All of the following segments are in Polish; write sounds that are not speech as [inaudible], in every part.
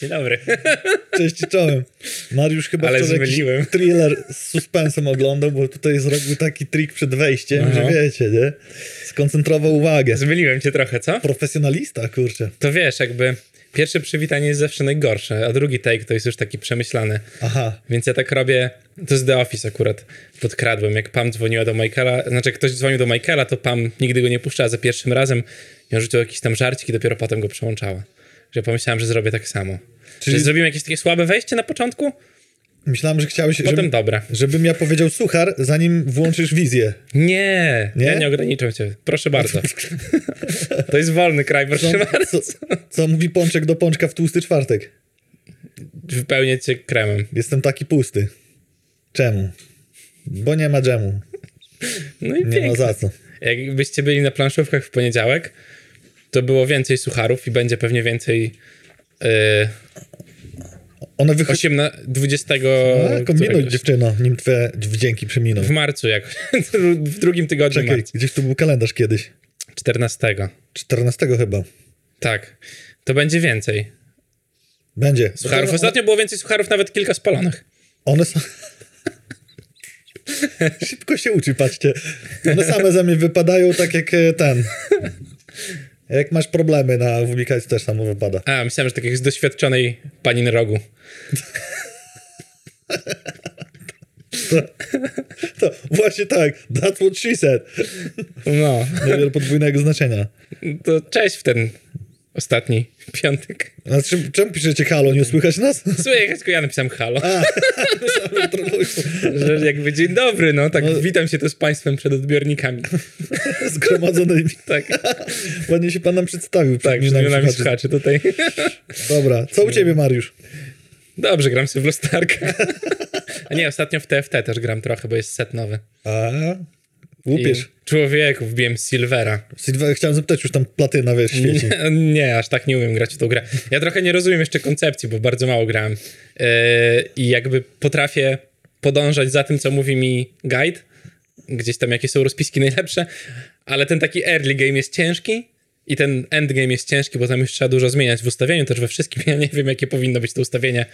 Dzień dobry. Cześć czołem. Mariusz chyba Ale wczoraj zmyliłem. thriller z suspensem oglądał, bo tutaj zrobił taki trik przed wejściem, Aha. że wiecie, nie? Skoncentrował uwagę. Zmyliłem cię trochę, co? Profesjonalista, kurczę. To wiesz, jakby pierwsze przywitanie jest zawsze najgorsze, a drugi take to jest już taki przemyślany. Aha. Więc ja tak robię, to jest The Office akurat, podkradłem. Jak Pam dzwoniła do Michaela, znaczy jak ktoś dzwonił do Michaela, to Pam nigdy go nie puszczała za pierwszym razem i on rzucił jakiś tam żarcik i dopiero potem go przełączała. Że pomyślałem, że zrobię tak samo. Czyli- Czyli zrobimy jakieś takie słabe wejście na początku, Myślałem, że chciałeś, potem żeby, dobre. żebym ja powiedział suchar, zanim włączysz wizję. Nie, Nie? ja nie ograniczam cię. Proszę bardzo. to jest wolny kraj, proszę Co, bardzo. co, co mówi pączek do pączka w tłusty czwartek? Wypełnię cię kremem. Jestem taki pusty. Czemu? Bo nie ma dżemu. No i Nie ma pięknie. za co. Jakbyście byli na planszówkach w poniedziałek, to było więcej sucharów i będzie pewnie więcej yy, One wychodzi... 18, 20. A, kombinuj, któregoś. dziewczyno, nim twoje wdzięki przeminą. W marcu jakoś, [laughs] w drugim tygodniu Czekaj, marca. gdzieś tu był kalendarz kiedyś. 14. 14 chyba. Tak. To będzie więcej Będzie. sucharów. One- Ostatnio było więcej sucharów, nawet kilka spalonych. One są... [laughs] Szybko się uczy, patrzcie. One same ze mnie wypadają tak jak e, ten. [laughs] Jak masz problemy na WBKS też samo wypada. A, myślałem, że tak z doświadczonej paniny rogu. To właśnie tak. That's what she said. No, Niewiele podwójnego znaczenia. to cześć w ten ostatni [laughs] piątek. A czym, czemu piszecie halo? Nie słychać nas? Słuchaj, tylko ja napisałem halo. A, [laughs] że jakby dzień dobry, no tak No. witam się tu z państwem przed odbiornikami. [laughs] Zgromadzonymi. Tak, Ładnie się pan nam przedstawił. przed tak, milionami przed nami słuchaczy. tutaj. Dobra, co u ciebie, Mariusz? Dobrze, gram sobie w Lostarka. A nie, ostatnio w TFT też gram trochę, bo jest set nowy. A, łupiesz. człowieku, wbiłem Silvera. Silver, chciałem zapytać, już tam platyna, wiesz, świeci. Nie, [laughs] nie, aż tak nie umiem grać w tą grę. Ja trochę nie rozumiem jeszcze koncepcji, bo bardzo mało grałem. Yy, I jakby potrafię podążać za tym, co mówi mi guide, gdzieś tam jakie są rozpiski najlepsze, ale ten taki early game jest ciężki i ten endgame jest ciężki, bo tam już trzeba dużo zmieniać w ustawieniu, też we wszystkim. [laughs] Ja nie wiem, jakie powinno być to ustawienie,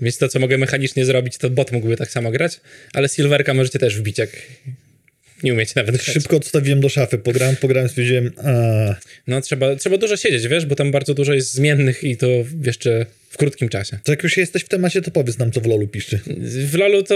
więc to, co mogę mechanicznie zrobić, to bot mógłby tak samo grać, ale Silverka możecie też wbić, jak nie umiecie nawet grać. Szybko odstawiłem do szafy, pograłem, pograłem, stwierdziłem, a, No, trzeba, trzeba dużo siedzieć, wiesz, bo tam bardzo dużo jest zmiennych i to jeszcze w krótkim czasie. to jak już jesteś w temacie, to powiedz nam, co w LoLu piszczy. W LoLu to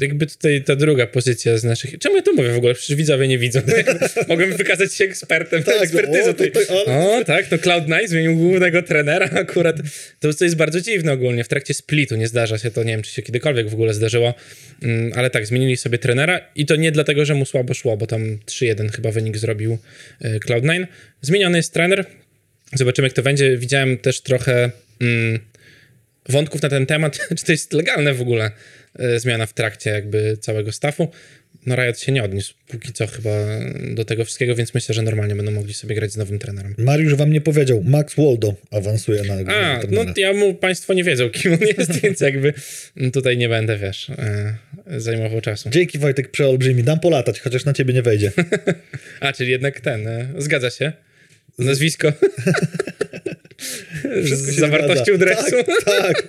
jakby tutaj ta druga pozycja z naszych... Czemu ja to mówię w ogóle? Przecież widzowie nie widzą. [laughs] Mogłem wykazać się ekspertem, Tak, ekspertyzą. o, to- tutaj. to- ale- O, tak, no Cloud9 zmienił głównego trenera akurat. To, to jest bardzo dziwne ogólnie. W trakcie splitu nie zdarza się to, nie wiem, czy się kiedykolwiek w ogóle zdarzyło, Mm, ale tak, zmienili sobie trenera i to nie dlatego, że mu słabo szło, bo tam 3-1 chyba wynik zrobił y, Cloud9. Zmieniony jest trener, Zobaczymy, jak to będzie. Widziałem też trochę mm, wątków na ten temat, [laughs] czy to jest legalne w ogóle, e, zmiana w trakcie jakby całego staffu. No Riot się nie odniósł póki co chyba do tego wszystkiego, więc myślę, że normalnie będą mogli sobie grać z nowym trenerem. Mariusz wam nie powiedział, Max Waldo awansuje na A, no ja mu, państwo nie wiedzą, kim on jest, [laughs] więc jakby tutaj nie będę, wiesz, e, zajmował czasu. Dzięki Wojtek przeolbrzymi, dam polatać, chociaż na ciebie nie wejdzie. [laughs] A, czyli jednak ten, e, zgadza się. Nazwisko. [laughs] Z Wszystko się zawartością zgadza. dresu. Tak, tak.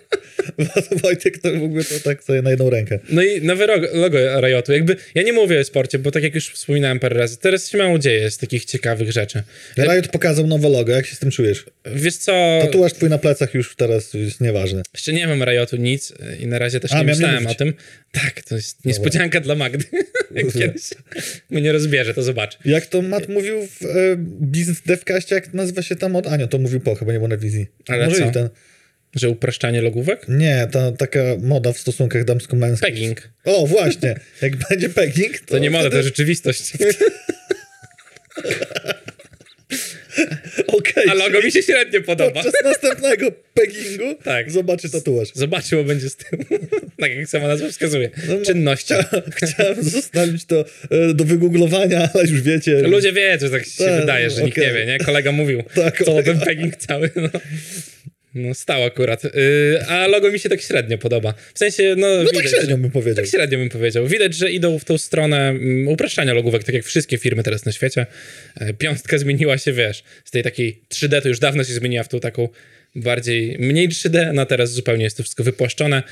Wojtek to ogóle to tak sobie na jedną rękę. No i nowe ro- logo Riotu. Jakby, ja nie mówię o sporcie, bo tak jak już wspominałem parę razy, teraz się mało dzieje z takich ciekawych rzeczy. Riot pokazał nowe logo, jak się z tym czujesz? Wiesz co, Tatuaż twój na plecach już teraz jest nieważny. jeszcze nie mam Riotu nic i na razie też A, nie myślałem o tym. Tak, to jest niespodzianka dla Magdy. [laughs] jak kiedyś mnie rozbierze, to zobacz. Jak to Matt mówił w e, Business Devcaście, jak nazywa się tam od Ania, to mówił po, chyba nie było na wizji. Ale Może co? ten. Że upraszczanie logówek? Nie, ta taka moda w stosunkach damsko-męskich. Pegging. O, właśnie. Jak będzie pegging, to... To nie moda, to wtedy- rzeczywistość. [laughs] Okej. A logo mi się średnio podoba. Podczas następnego peggingu [laughs] Tak. zobaczy tatuaż. Zobaczyło będzie z tym. [laughs] tak jak sama nazwa wskazuje. No, Czynności. [laughs] Chciałem zostawić to e, do wygooglowania, ale już wiecie. Ludzie wiedzą, tak się Tak, wydaje, że nikt okej. nie wie, nie? Kolega mówił, Tak, co kolega. ten pegging cały, no. No stał akurat. Yy, a logo mi się tak średnio podoba. W sensie, no, No widać, tak średnio bym powiedział. Tak średnio bym powiedział. Widać, że idą w tą stronę mm, upraszczania logówek, tak jak wszystkie firmy teraz na świecie. E, Piąstka zmieniła się, wiesz, z tej takiej 3D to już dawno się zmieniła w tą taką bardziej, mniej 3D, no teraz zupełnie jest to wszystko wypłaszczone.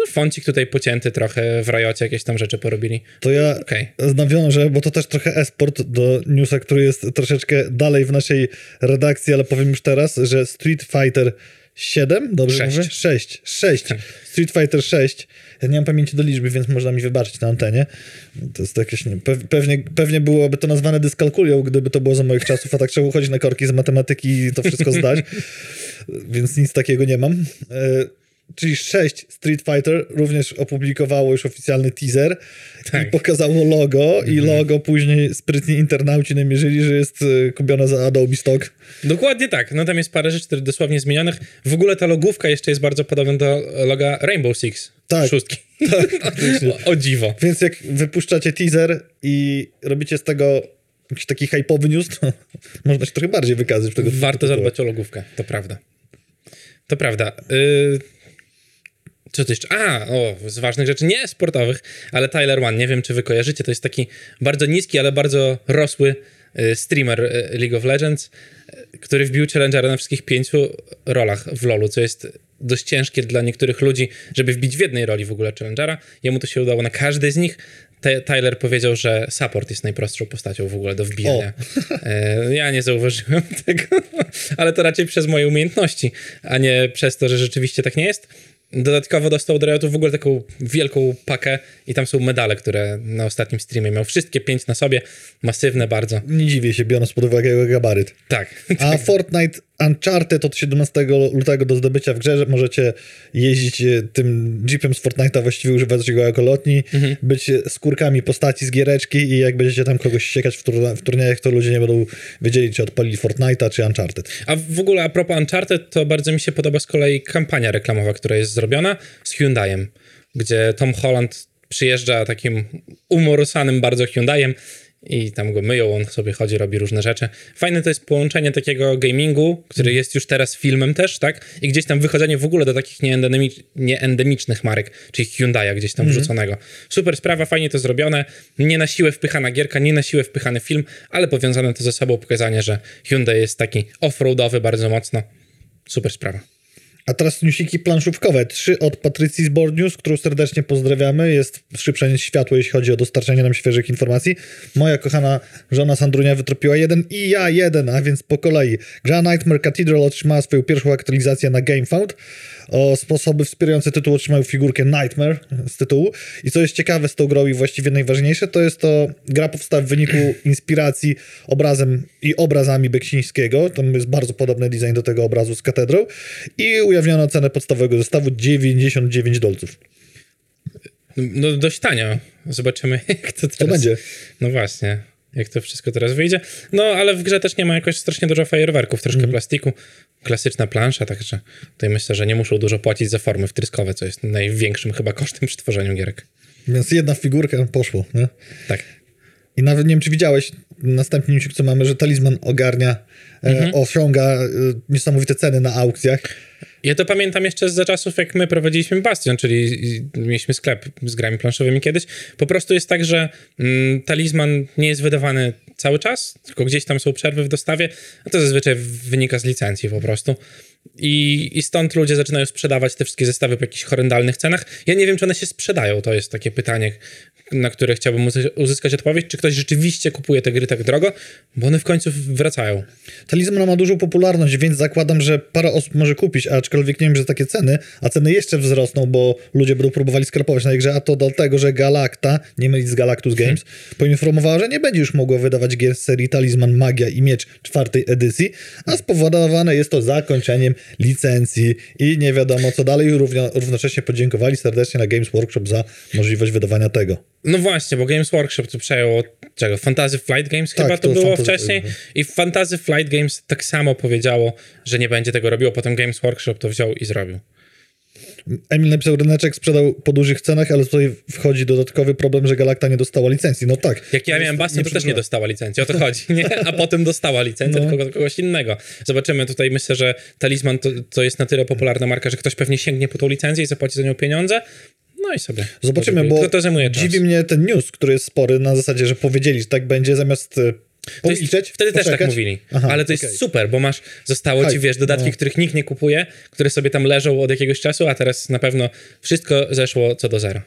No foncik tutaj pocięty trochę, w rajocie jakieś tam rzeczy porobili. To ja Okej. nawiążę, bo to też trochę esport do newsa, który jest troszeczkę dalej w naszej redakcji, ale powiem już teraz, że Street Fighter 7, dobrze Sześć. mówię? 6. 6. Street Fighter 6. Ja nie mam pamięci do liczby, więc można mi wybaczyć na antenie. To jest jakieś, nie, pew- pewnie, pewnie byłoby to nazwane dyskalkulią, gdyby to było za moich czasów, a tak trzeba uchodzić na korki z matematyki i to wszystko zdać. [laughs] więc nic takiego nie mam. Czyli 6 Street Fighter również opublikowało już oficjalny teaser Tak. i pokazało logo i logo później sprytni internauci namierzyli, że jest e, kupione za Adobe Stock. Dokładnie tak. No tam jest parę rzeczy dosłownie zmienionych. W ogóle ta logówka jeszcze jest bardzo podobna do loga Rainbow Six. Tak. Szóstki. [laughs] [laughs] o, o dziwo. Więc jak wypuszczacie teaser i robicie z tego jakiś taki hype'owy news, to [laughs] można się trochę bardziej wykazać tego Warto zadbać o logówkę, to prawda. To prawda. Y... Co to jeszcze? A, o, z ważnych rzeczy, nie sportowych, ale Tyler One, nie wiem czy wy kojarzycie, to jest taki bardzo niski, ale bardzo rosły y, streamer y, League of Legends, y, który wbił Challengera na wszystkich pięciu rolach w LoLu, co jest dość ciężkie dla niektórych ludzi, żeby wbić w jednej roli w ogóle Challengera. Jemu to się udało na każdej z nich. Te- Tyler powiedział, że support jest najprostszą postacią w ogóle do wbijania. E, ja nie zauważyłem [laughs] tego, ale to raczej przez moje umiejętności, a nie przez to, że rzeczywiście tak nie jest. Dodatkowo dostał od Riotu w ogóle taką wielką pakę i tam są medale, które na ostatnim streamie miał. Wszystkie pięć na sobie, masywne bardzo. Nie dziwię się, biorąc pod uwagę jego gabaryt. Tak. A [laughs] Fortnite Uncharted od 17 lutego do zdobycia w grze że możecie jeździć e, tym jeepem z Fortnite'a, właściwie używać go jako lotni, Mhm. być e, skórkami postaci z giereczki i jak będziecie tam kogoś siekać w, turna- w turniejach, to ludzie nie będą wiedzieli, czy odpalili Fortnite'a, czy Uncharted. A w ogóle a propos Uncharted, to bardzo mi się podoba z kolei kampania reklamowa, która jest zrobiona z Hyundaiem, gdzie Tom Holland przyjeżdża takim umorusanym bardzo Hyundaiem i tam go myją, on sobie chodzi, robi różne rzeczy. Fajne to jest połączenie takiego gamingu, który jest już teraz filmem też, tak? I gdzieś tam wychodzenie w ogóle do takich nieendemicz- nieendemicznych marek, czyli Hyundai'a gdzieś tam wrzuconego. Super sprawa, fajnie to zrobione. Nie na siłę wpychana gierka, nie na siłę wpychany film, ale powiązane to ze sobą pokazanie, że Hyundai jest taki off-roadowy bardzo mocno. Super sprawa. A teraz newsiki planszówkowe. Trzy od Patrycji z Board News, którą serdecznie pozdrawiamy. Jest szybsza niż światło, jeśli chodzi o dostarczanie nam świeżych informacji. Moja kochana żona Sandrunia wytropiła jeden i ja jeden, a więc po kolei. Gra Nightmare Cathedral otrzymała swoją pierwszą aktualizację na GameFound. O sposoby wspierające tytuł otrzymają figurkę Nightmare z tytułu. I co jest ciekawe z tą grą i właściwie najważniejsze, to jest to gra powstała w wyniku inspiracji obrazem i obrazami Beksińskiego. Tam jest bardzo podobny design do tego obrazu z katedrą. I ujawniono cenę podstawowego zestawu 99 dolców. No dość tanio. Zobaczymy, [laughs] jak to teraz... To będzie. No właśnie, jak to wszystko teraz wyjdzie. No, ale w grze też nie ma jakoś strasznie dużo fajerwerków, troszkę Mhm. plastiku. Klasyczna plansza, także tutaj myślę, że nie muszą dużo płacić za formy wtryskowe, co jest największym chyba kosztem przy tworzeniu gierek. Więc jedna figurka poszło. Nie? Tak. I nawet nie wiem, czy widziałeś następny newsik, co mamy, że talizman ogarnia, e, osiąga e, niesamowite ceny na aukcjach. Ja to pamiętam jeszcze za czasów, jak my prowadziliśmy Bastion, czyli mieliśmy sklep z grami planszowymi kiedyś. Po prostu jest tak, że mm, talizman nie jest wydawany cały czas, tylko gdzieś tam są przerwy w dostawie, a to zazwyczaj wynika z licencji po prostu. I, I stąd ludzie zaczynają sprzedawać te wszystkie zestawy po jakichś horrendalnych cenach. Ja nie wiem, czy one się sprzedają, to jest takie pytanie, na które chciałbym uzy- uzyskać odpowiedź, czy ktoś rzeczywiście kupuje te gry tak drogo, bo one w końcu wracają. Talizman ma dużą popularność, więc zakładam, że parę osób może kupić, aczkolwiek nie wiem, że takie ceny, a ceny jeszcze wzrosną, bo ludzie będą próbowali skrapować na ich grze, a to dlatego, że Galacta, nie mylić z Galactus Games, poinformowała, że nie będzie już mogła wydawać gier z serii Talizman, Magia i Miecz czwartej edycji, a spowodowane jest to zakończeniem licencji i nie wiadomo co dalej. Równio, równocześnie podziękowali serdecznie na Games Workshop za możliwość wydawania tego. No właśnie, bo Games Workshop to przejął od czego? Fantasy Flight Games Tak, chyba to, to było Fantasy wcześniej. I Fantasy Flight Games tak samo powiedziało, że nie będzie tego robiło. Potem Games Workshop to wziął i zrobił. Emil napisał, ryneczek sprzedał po dużych cenach, ale tutaj wchodzi dodatkowy problem, że Galacta nie dostała licencji. No tak. Jak ja miałem Bastion, to też nie dostała licencji, o to [laughs] chodzi, nie? A potem dostała licencję No. tylko kogoś innego. Zobaczymy tutaj, myślę, że Talisman to, to jest na tyle popularna marka, że ktoś pewnie sięgnie po tą licencję i zapłaci za nią pieniądze, no i sobie. Zobaczymy, bo to dziwi mnie ten news, który jest spory na zasadzie, że powiedzieli, że tak będzie, zamiast e, To jest, wtedy też tak poczekać. mówili. Aha, ale to jest okej. super, bo masz, zostało ci, wiesz, dodatki, no. których nikt nie kupuje, które sobie tam leżą od jakiegoś czasu, a teraz na pewno wszystko zeszło co do zera.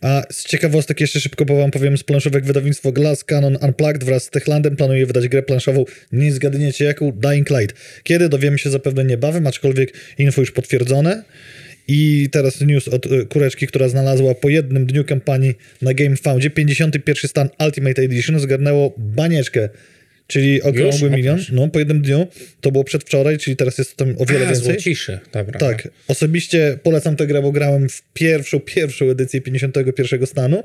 A z ciekawostek jeszcze szybko wam powiem, z planszówek wydawnictwo Glass Cannon Unplugged wraz z Techlandem planuje wydać grę planszową, nie zgadniecie jaką, Dying Light. Kiedy dowiemy się zapewne niebawem, aczkolwiek info już potwierdzone. I teraz news od y, Kureczki, która znalazła po jednym dniu kampanii na GameFoundzie 51 stan Ultimate Edition zgarnęło banieczkę, czyli okrągły milion. No, po jednym dniu. To było przedwczoraj, czyli teraz jest tam o wiele A, więcej. złociszy, dobra. Tak, osobiście polecam tę grę, bo grałem w pierwszą, pierwszą edycję 51 stanu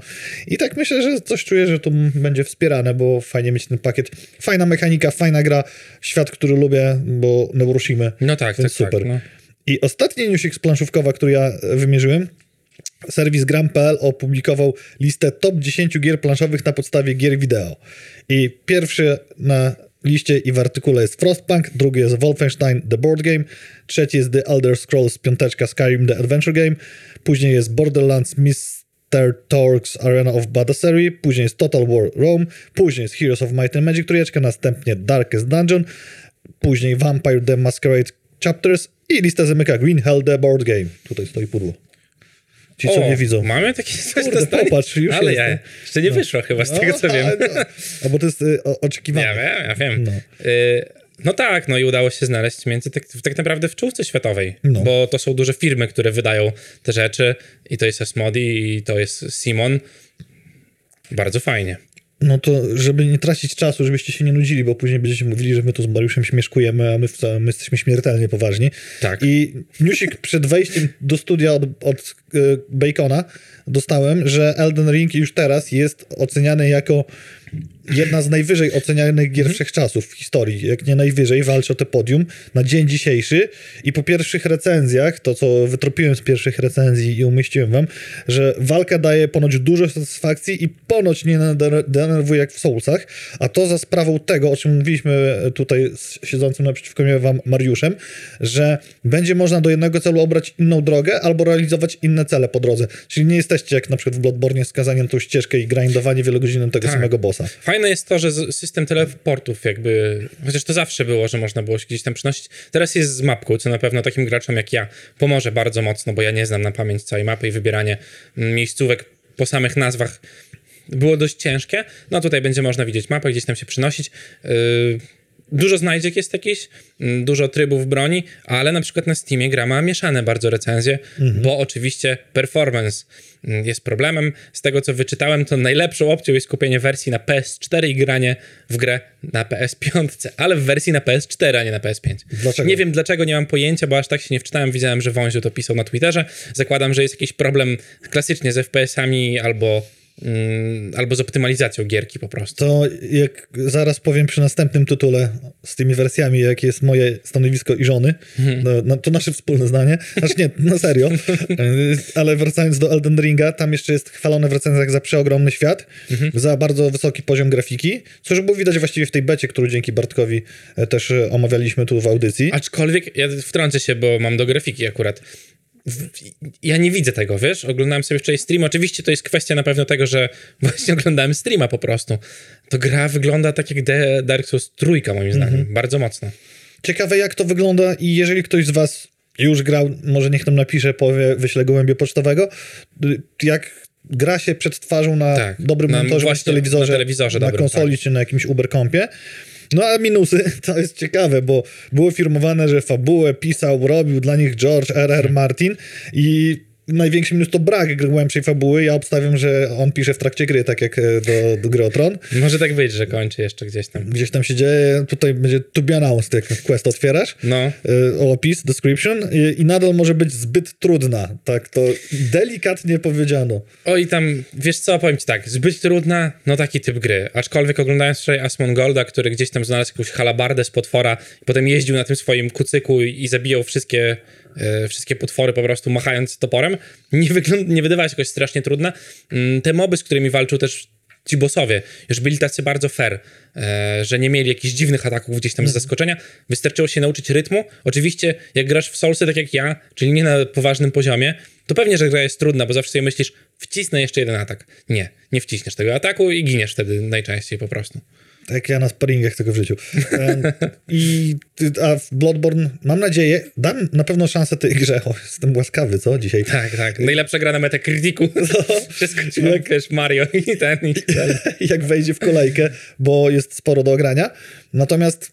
i tak myślę, że coś czuję, że to będzie wspierane, bo fajnie mieć ten pakiet. Fajna mechanika, fajna gra, świat, który lubię, bo Neuroshimy, No tak, więc tak, super. tak. No. I ostatni newsik planszówkowa, który ja e, wymierzyłem, serwis gram.pl opublikował listę top 10 gier planszowych na podstawie gier wideo. I pierwszy na liście i w artykule jest Frostpunk, drugi jest Wolfenstein The Board Game, trzeci jest The Elder Scrolls piąteczka Skyrim The Adventure Game, później jest Borderlands Mr. Torx Arena of Badassery, później jest Total War Rome, później jest Heroes of Might and Magic trójeczka, następnie Darkest Dungeon, później Vampire The Masquerade Chapters i lista zamyka Green Hell The Board Game. Tutaj stoi pudło. Ci, co O, nie widzą. Mamy takie coś Kurde, popatrz, już Ale jest, ja, no. jeszcze nie wyszło chyba z tego, co No, wiem. no. A bo to jest y, o, oczekiwane. Ja wiem, ja wiem. No. No. no tak, no i udało się znaleźć między tak, tak naprawdę w czołówce światowej, No. bo to są duże firmy, które wydają te rzeczy i to jest Asmodi i to jest Simon. Bardzo fajnie. No to, żeby nie tracić czasu, żebyście się nie nudzili, bo później będziecie mówili, że my tu z Mariuszem śmieszkujemy, a my, wcale, my jesteśmy śmiertelnie poważni. Tak. I newsik przed wejściem do studia od, od Bacona dostałem, że Elden Ring już teraz jest oceniany jako jedna z najwyżej ocenianych gier wszechczasów w historii, jak nie najwyżej, walczy o te podium na dzień dzisiejszy. I po pierwszych recenzjach, to co wytropiłem z pierwszych recenzji i umieściłem wam, że walka daje ponoć dużo satysfakcji i ponoć nie denerwuje jak w Soulsach, a to za sprawą tego, o czym mówiliśmy tutaj z siedzącym naprzeciwko mnie wam Mariuszem, że będzie można do jednego celu obrać inną drogę albo realizować inne cele po drodze. Czyli nie jesteście jak na przykład w Bloodborne skazani na tą ścieżkę i grindowanie wielogodzinnym tego Tak. samego bossa. Fajne jest to, że system teleportów jakby, chociaż to zawsze było, że można było się gdzieś tam przynosić, teraz jest z mapką, co na pewno takim graczom jak ja pomoże bardzo mocno, bo ja nie znam na pamięć całej mapy i wybieranie mm, miejscówek po samych nazwach było dość ciężkie. No tutaj będzie można widzieć mapę, gdzieś tam się przynosić. Yy, Dużo znajdziek jest jakiś, mm, dużo trybów broni, ale na przykład na Steamie gra ma mieszane bardzo recenzje, bo oczywiście performance mm, jest problemem. Z tego co wyczytałem, to najlepszą opcją jest kupienie wersji na PS4 i granie w grę na PS5, ale w wersji na PS4, a nie na PS5. Dlaczego? Nie wiem dlaczego, nie mam pojęcia, bo aż tak się nie wczytałem. Widziałem, że Wąziu to pisał na Twitterze. Zakładam, że jest jakiś problem klasycznie z FPS-ami albo, albo z optymalizacją gierki po prostu. To jak zaraz powiem przy następnym tytule z tymi wersjami, jakie jest moje stanowisko i żony, no, no, to nasze wspólne zdanie. Znaczy nie, na serio. [laughs] Ale wracając do Elden Ringa, tam jeszcze jest chwalone w recenzjach za przeogromny świat, za bardzo wysoki poziom grafiki, co już było widać właściwie w tej becie, którą dzięki Bartkowi e, też e, omawialiśmy tu w audycji. Aczkolwiek, ja wtrącę się, bo mam do grafiki akurat. Ja nie widzę tego, wiesz? Oglądałem sobie wczoraj stream. Oczywiście to jest kwestia na pewno tego, że [laughs] właśnie oglądałem streama po prostu. To gra wygląda tak jak The Dark Souls trójka, moim zdaniem. Bardzo mocno. Ciekawe jak to wygląda i jeżeli ktoś z was już grał, może niech nam napisze, powie, wyślę gołębie pocztowego, jak gra się przed twarzą na Tak, dobrym na- monitorze, właśnie na telewizorze, na telewizorze na konsoli tak. czy na jakimś Uberkompie. No a minusy [laughs] to jest ciekawe, bo było firmowane, że fabułę pisał, robił dla nich George R.R. Martin i największy minus to brak głębszej fabuły. Ja obstawiam, że on pisze w trakcie gry, tak jak e, do, do gry o Tron. Może tak być, że kończy jeszcze gdzieś tam. Gdzieś tam się dzieje, tutaj będzie to be announced, jak quest otwierasz No. y, opis, description i, i nadal może być zbyt trudna, tak to delikatnie powiedziano. Oj, tam, wiesz co, powiem ci tak, zbyt trudna, no taki typ gry. Aczkolwiek oglądając wczoraj Asmongolda, który gdzieś tam znalazł jakąś halabardę z potwora i potem jeździł na tym swoim kucyku i, i zabijał wszystkie wszystkie potwory po prostu machając toporem, nie, wygląda, nie wydawała się jakoś strasznie trudna. Mm, te moby, z którymi walczył też ci bossowie, już byli tacy bardzo fair, e, że nie mieli jakichś dziwnych ataków gdzieś tam z zaskoczenia. Wystarczyło się nauczyć rytmu. Oczywiście, jak grasz w Soulsy tak jak ja, czyli nie na poważnym poziomie, to pewnie, że gra jest trudna, bo zawsze sobie myślisz, wcisnę jeszcze jeden atak. Nie, nie wciśniesz tego ataku i giniesz wtedy najczęściej po prostu. Tak jak ja na sparingach tego w życiu. [laughs] I, a w Bloodborne, mam nadzieję, dam na pewno szansę tej grze. O, jestem łaskawy, co dzisiaj? Tak, tak. [laughs] Najlepsza gra na Metacriticu. [laughs] Przeskoczyłem, jak wiesz, Mario i ten i ten. jak wejdzie w kolejkę, bo jest sporo do ogrania. Natomiast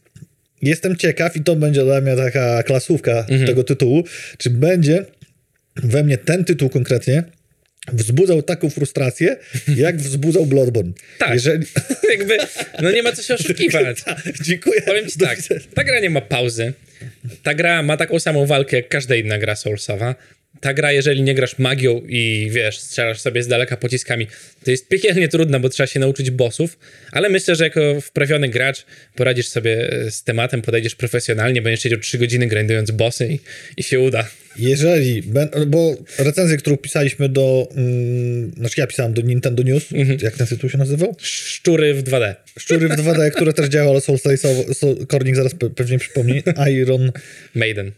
jestem ciekaw, i to będzie dla mnie taka klasówka Mhm. tego tytułu, czy będzie we mnie ten tytuł konkretnie wzbudzał taką frustrację, jak wzbudzał Bloodborne. [laughs] Tak. Jeżeli... [laughs] Jakby, no nie ma co się oszukiwać. [laughs] Dziękuję. Powiem ci tak, ta gra nie ma pauzy. Ta gra ma taką samą walkę jak każda inna gra Soulsowa. Ta gra, jeżeli nie grasz magią i wiesz, strzelasz sobie z daleka pociskami, to jest piekielnie trudna, bo trzeba się nauczyć bossów, ale myślę, że jako wprawiony gracz poradzisz sobie e, z tematem, podejdziesz profesjonalnie, będziesz siedział 3 godziny grindując bossy i, i się uda. Jeżeli, bo recenzję, którą pisaliśmy do, mm, znaczy ja pisałem do Nintendo News, Mhm. jak ten tytuł się nazywał? Szczury w 2D. Szczury w 2D, które też Soul Slice'owo, so, Kornik zaraz pe- pewnie przypomni, [laughs] Iron, Maiden.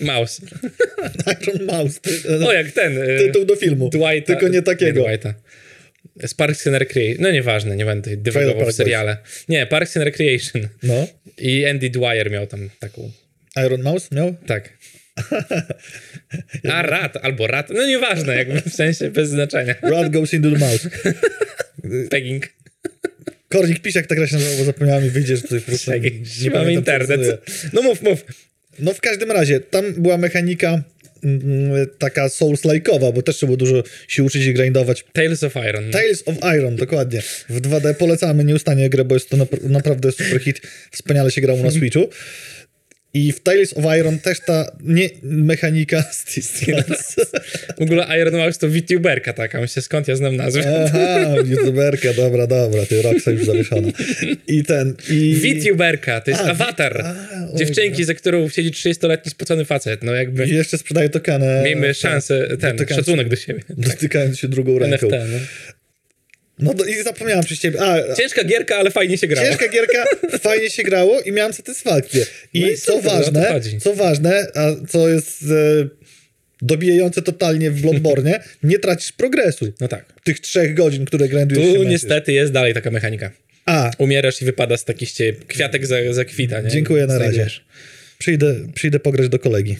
Mouse. [laughs] Iron Mouse, ty, O, jak ten. e, tytuł do filmu, Dwighta, tylko nie takiego. Dwighta. Z Parks and Recreation. No nieważne, nie będę dywagował w Boys. seriale. Nie, Parks and Recreation. No, I Andy Dwyer miał tam taką. Iron Mouse miał? Tak. [laughs] A rat, albo rat. No nieważne, jakby w sensie bez znaczenia. Rat goes into the mouse. [laughs] Pegging. Kornik pisze, jak ta gra się nazywa, bo zapomniałem i wyjdzie, że tutaj po prostu nie Mamy internet. No mów, mów. No w każdym razie, tam była mechanika mm, taka Souls-like'owa, bo też trzeba było dużo się uczyć i grindować. Tales of Iron. Tales of Iron, dokładnie. W 2D polecamy nieustannie grę, bo jest to napr- naprawdę super hit. Wspaniale się grało na Switchu. I w Tales of Iron też ta nie, mechanika Stillness. [laughs] W ogóle Iron Mouse to VTuberka taka. Myślę, skąd ja znam nazwę. Aha, youtuberka, dobra, dobra, ty Roxa już zawieszona. I ten, i... VTuberka, to jest A, awatar. a, Dziewczynki, za którą siedzi 30-letni spocony facet. No jakby I jeszcze sprzedaje tokenę. miejmy szansę, ten, szacunek do siebie. Dotykając się drugą ręką. NFT, no. No do, i zapomniałem przez ciebie. A, Ciężka gierka, ale fajnie się grało. Ciężka gierka, fajnie się grało i miałem satysfakcję. I No i co super, o to ważne, co ważne, a co jest e, dobijające totalnie w Bloodborne, nie tracisz progresu. No tak. Tych trzech godzin, które grindujesz się Tu niestety jest dalej taka mechanika. A, Umierasz i wypada z takich kwiatek za, za kwita, nie? Dziękuję, na razie. Znajdziesz. przyjdę, przyjdę pograć do kolegi.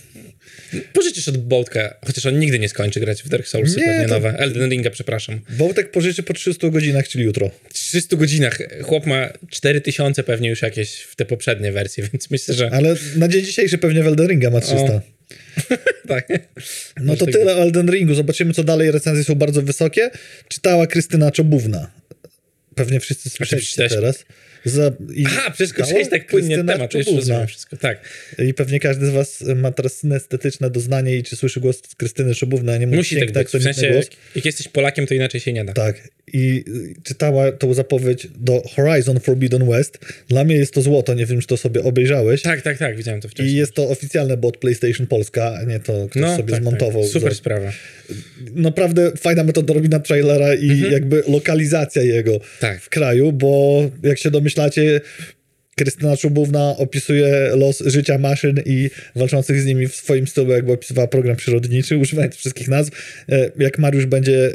Pożyczysz od Boltka, chociaż on nigdy nie skończy grać w Dark Souls, Nie, pewnie to- nowe. Elden Ringa, przepraszam. Wołtek pożyczy po 300 godzinach, czyli jutro. W 300 godzinach. Chłop ma 4000 pewnie już jakieś w te poprzednie wersje, [laughs] więc myślę, że Ale na dzień dzisiejszy pewnie w Elden Ringa ma 300. O. [laughs] tak. No to tak tyle o Elden Ringu. Zobaczymy, co dalej. Recenzje są bardzo wysokie. Czytała Krystyna Czobówna. Pewnie wszyscy słyszeliście teraz. Za, i Aha, przeskoczyłeś tak płynnie Krystyna temat, już rozumiem wszystko. Tak. I pewnie każdy z was ma teraz synestetyczne doznanie i czy słyszy głos Krystyny Czobówna, a nie mówi Musi tak piękny, być. W sensie, głos. jak jesteś Polakiem, to inaczej się nie da. Tak. I y, czytała tą zapowiedź do Horizon Forbidden West. Dla mnie jest to złoto, nie wiem, czy to sobie obejrzałeś. Tak, tak, tak, widziałem to wcześniej. I jest to oficjalne, bo od PlayStation Polska, a nie to ktoś sobie tak, zmontował. Tak. Super za- sprawa. Naprawdę fajna metodologina trailera i jakby lokalizacja jego Mhm. Tak. w kraju, bo jak się domyślacie, Krystyna Czubówna opisuje los życia maszyn i walczących z nimi w swoim stylu, jakby opisywała program przyrodniczy, używając wszystkich nazw. E, Jak Mariusz będzie e,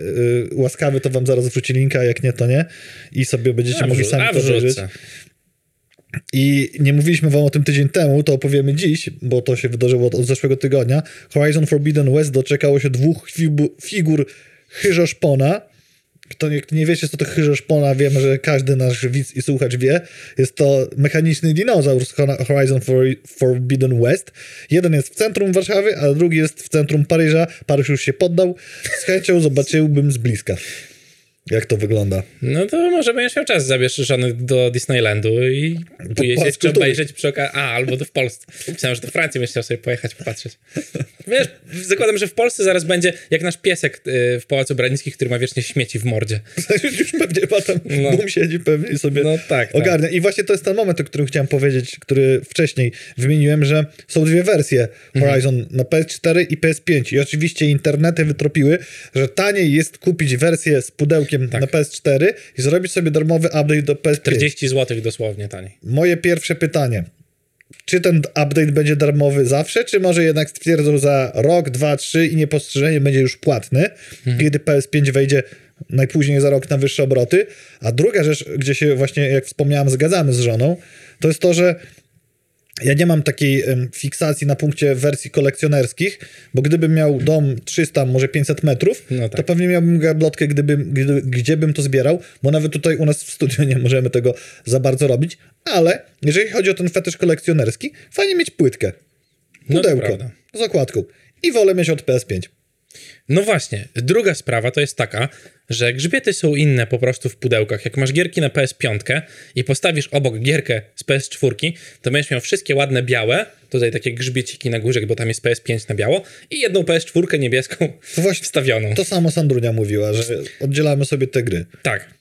łaskawy, to wam zaraz wrzuci linka, jak nie, to nie. I sobie będziecie A, mogli sami to obejrzeć. I nie mówiliśmy wam o tym tydzień temu, to opowiemy dziś, bo to się wydarzyło od, zeszłego tygodnia. Horizon Forbidden West doczekało się dwóch figur chyżoszpona. Kto nie, nie wiecie, co to chyżoszpona, wiemy, że każdy nasz widz i słuchacz wie. Jest to mechaniczny dinozaur z Horizon For, Forbidden West. Jeden jest w centrum Warszawy, a drugi jest w centrum Paryża. Paryż już się poddał. Z chęcią zobaczyłbym z bliska. Jak to wygląda? No to może będziesz miał czas, zabierz żonę do Disneylandu i czy kultury. obejrzeć przy okazji. A, albo to w Polsce. Myślałem, że do Francji będziesz chciał sobie pojechać, popatrzeć. Wiesz, zakładam, że w Polsce zaraz będzie jak nasz piesek y, w Pałacu Branickich, który ma wiecznie śmieci w mordzie. [laughs] Już pewnie ma tam, No. bum siedzi pewnie i sobie No tak, tak. ogarnia. I właśnie to jest ten moment, o którym chciałem powiedzieć, który wcześniej wymieniłem, że są dwie wersje Mhm. Horizon na PS4 i PS5. I oczywiście internety wytropiły, że taniej jest kupić wersję z pudełkiem Tak. na PS4 i zrobić sobie darmowy update do PS5. 40 zł dosłownie taniej. Moje pierwsze pytanie. Czy ten update będzie darmowy zawsze, czy może jednak stwierdzą za rok, dwa, trzy i niepostrzeżenie będzie już płatny, kiedy PS5 wejdzie najpóźniej za rok na wyższe obroty? A druga rzecz, gdzie się właśnie, jak wspomniałem, zgadzamy z żoną, to jest to, że ja nie mam takiej fiksacji na punkcie wersji kolekcjonerskich, bo gdybym miał dom 300, może 500 metrów, No to tak. pewnie miałbym gablotkę, gdybym, gdy, gdzie bym to zbierał, bo nawet tutaj u nas w studiu nie możemy tego za bardzo robić, ale jeżeli chodzi o ten fetysz kolekcjonerski, fajnie mieć płytkę, No to pudełko prawda. z okładką i wolę mieć od PS5. No właśnie, druga sprawa to jest taka, że grzbiety są inne po prostu w pudełkach. Jak masz gierki na PS5 i postawisz obok gierkę z PS4, to będziesz miał wszystkie ładne białe, tutaj takie grzbieciki na górze, bo tam jest PS5 na biało i jedną PS4 niebieską To [laughs] właśnie wstawioną. to samo Sandrunia mówiła, że oddzielamy sobie te gry. Tak.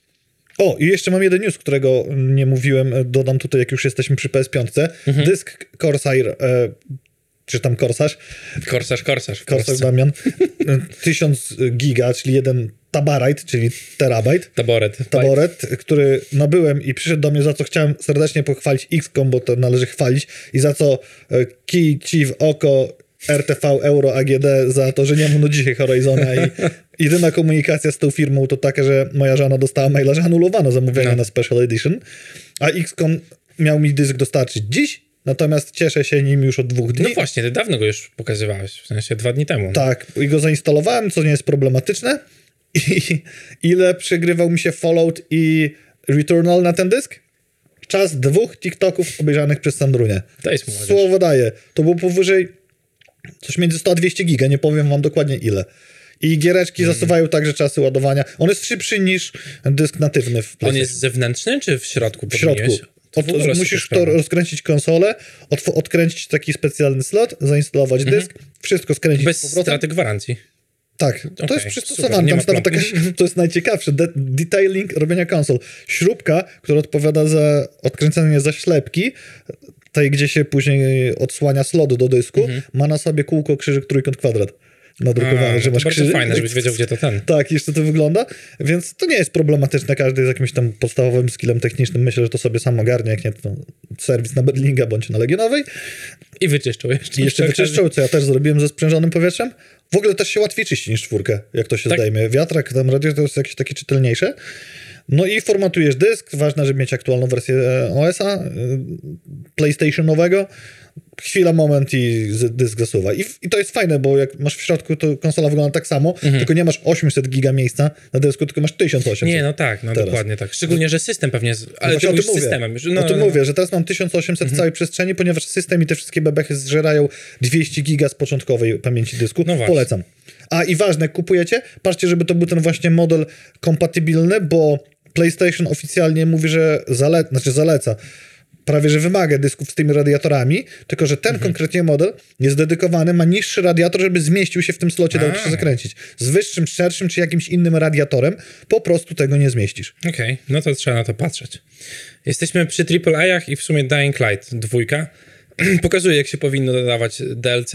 O, i jeszcze mam jeden news, którego nie mówiłem, dodam tutaj, jak już jesteśmy przy PS5. Mhm. Dysk Corsair, e, czy tam Korsarz, korsarz. Corsair Polsce. Damian, e, 1000 giga, czyli jeden tabarajt, czyli terabajt. Taboret. Taboret, który nabyłem i przyszedł do mnie, za co chciałem serdecznie pochwalić XCOM, bo to należy chwalić i za co e, kij ci w oko RTV Euro AGD za to, że nie mu nudzi Horizona i [laughs] jedyna komunikacja z tą firmą to taka, że moja żona dostała maila, że anulowano zamówienie No. na Special Edition, a XCOM miał mi dysk dostarczyć dziś, natomiast cieszę się nim już od dwóch dni. No właśnie, ty dawno go już pokazywałeś, w sensie dwa dni temu. Tak, i go zainstalowałem, co nie jest problematyczne. I ile przegrywał mi się Fallout i Returnal na ten dysk? Czas dwóch TikToków obejrzanych przez Sandrunię. To jest młodzież. Słowo daję. To było powyżej coś między 100 a 200 giga, nie powiem wam dokładnie ile. I giereczki Mhm. zasuwają także czasy ładowania. On jest szybszy niż dysk natywny w On PlayStation. jest zewnętrzny czy w środku? w środku. To ogóle musisz to rozkręcić konsolę, odkręcić taki specjalny slot, zainstalować dysk, wszystko skręcić Mhm. Bez z powrotem. straty gwarancji. Tak, to Okej, jest przystosowane. Tam nawet taka, [laughs] to jest najciekawsze, de- detailing robienia konsol. Śrubka, która odpowiada za odkręcenie zaślepki, tej, gdzie się później odsłania slot do dysku, ma na sobie kółko, krzyżyk, trójkąt, kwadrat nadrukowany, Mhm. A, że to masz bardzo krzyżyk. fajne, żebyś wiedział, gdzie to ten. Tak, jeszcze to wygląda, więc to nie jest problematyczne. Każdy z jakimś tam podstawowym skillem technicznym myślę, że to sobie sam ogarnia, jak nie to serwis na Bedlinga bądź na Legionowej. I wyczyszczą jeszcze. I jeszcze wyczyszczał, co ja też zrobiłem ze sprzężonym powietrzem. W ogóle też się łatwiej czyści niż czwórkę, jak to się Tak. zdejmie. Wiatrak, tam radio to jest jakieś takie czytelniejsze. No i formatujesz dysk. Ważne, żeby mieć aktualną wersję e, OS-a, y, PlayStationowego. Chwila, moment i dysk zasuwa. I, I to jest fajne, bo jak masz w środku, to konsola wygląda tak samo, tylko nie masz 800 giga miejsca na dysku, tylko masz 1800. Mhm. Nie, no tak, no Teraz. dokładnie tak. Szczególnie, że system pewnie. Z... Ale Właśnie ty mówię. systemem. No, no, o tym no, mówię, że teraz mam 1800 w całej przestrzeni, ponieważ system i te wszystkie bebechy zżerają 200 giga z początkowej pamięci dysku. No właśnie. Polecam. A i ważne, kupujecie, patrzcie, żeby to był ten właśnie model kompatybilny, bo PlayStation oficjalnie mówi, że zale znaczy zaleca, prawie że wymaga dysków z tymi radiatorami, tylko że ten Mhm. konkretnie model jest dedykowany, ma niższy radiator, żeby zmieścił się w tym slocie, dało się zakręcić. Z wyższym, szerszym czy jakimś innym radiatorem po prostu tego nie zmieścisz. Okej, no to trzeba na to patrzeć. Jesteśmy przy AAA-ach i w sumie Dying Light dwójka [clears throat] pokazuje, jak się powinno dodawać DLC,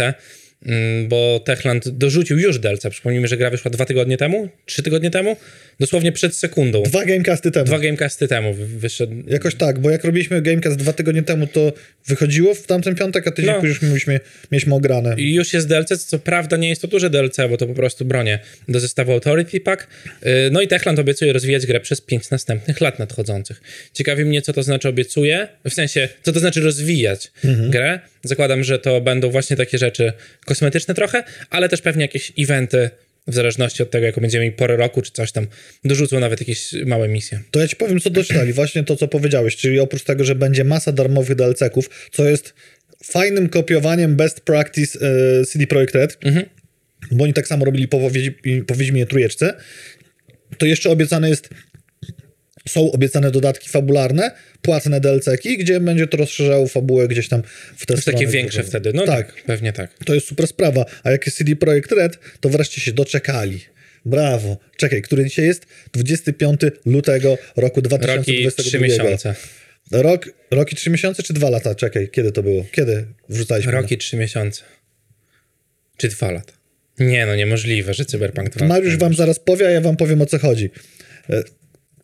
bo Techland dorzucił już DLC. Przypomnijmy, że gra wyszła dwa tygodnie temu, trzy tygodnie temu, dosłownie przed sekundą. Dwa gamecasty temu. Dwa gamecasty temu wy- wyszedł. Jakoś tak, bo jak robiliśmy Gamecast dwa tygodnie temu, to wychodziło w tamten piątek, a tydzień No. później już mieliśmy, mieliśmy ograne. I już jest DLC, co prawda nie jest to duże DLC, bo to po prostu bronie do zestawu Authority Pack. Yy, No i Techland obiecuje rozwijać grę przez pięć następnych lat nadchodzących. Ciekawi mnie, co to znaczy obiecuje, w sensie, co to znaczy rozwijać grę. Zakładam, że to będą właśnie takie rzeczy kosmetyczne trochę, ale też pewnie jakieś eventy, w zależności od tego, jaką będziemy mieli porę roku, czy coś tam, dorzucą nawet jakieś małe misje. To ja ci powiem, co doczytali. Właśnie to, co powiedziałeś, czyli oprócz tego, że będzie masa darmowych DLC-ków, co jest fajnym kopiowaniem best practice e, CD Projekt Red, bo oni tak samo robili po, Wiedź- po Wiedźminie Trójeczce. to jeszcze obiecane jest są obiecane dodatki fabularne, płatne DLC-ki, gdzie będzie to rozszerzało fabułę gdzieś tam w te takie strony, większe które- wtedy. No tak. tak. pewnie tak. To jest super sprawa. A jak jest CD Projekt Red, to wreszcie się doczekali. Brawo. Czekaj, który dzisiaj jest? 25 lutego roku Roki 2022. trzy miesiące. Rok, rok i trzy miesiące, czy dwa lata? Czekaj, kiedy to było? Kiedy wrzucaliśmy? Roki trzy miesiące. Czy dwa lata? Nie, no niemożliwe, że Cyberpunk 2. Mariusz wam zaraz powie, a ja wam powiem o co chodzi.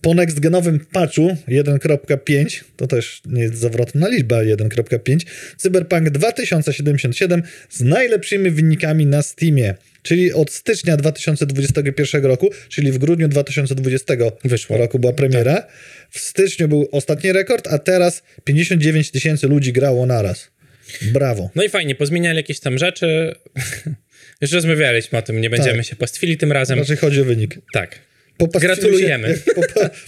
Po nextgenowym patchu 1.5, to też nie jest zawrotna liczba 1.5, Cyberpunk 2077 z najlepszymi wynikami na Steamie, czyli od stycznia 2021 roku, czyli w grudniu 2020 Wyszło. roku była premiera. W styczniu był ostatni rekord, a teraz 59 tysięcy ludzi grało naraz. Brawo. No i fajnie, pozmieniali jakieś tam rzeczy. [laughs] Już rozmawialiśmy o tym, nie będziemy Tak. się pastwili tym razem. Raczej chodzi o wynik. Tak. Gratulujemy. Się,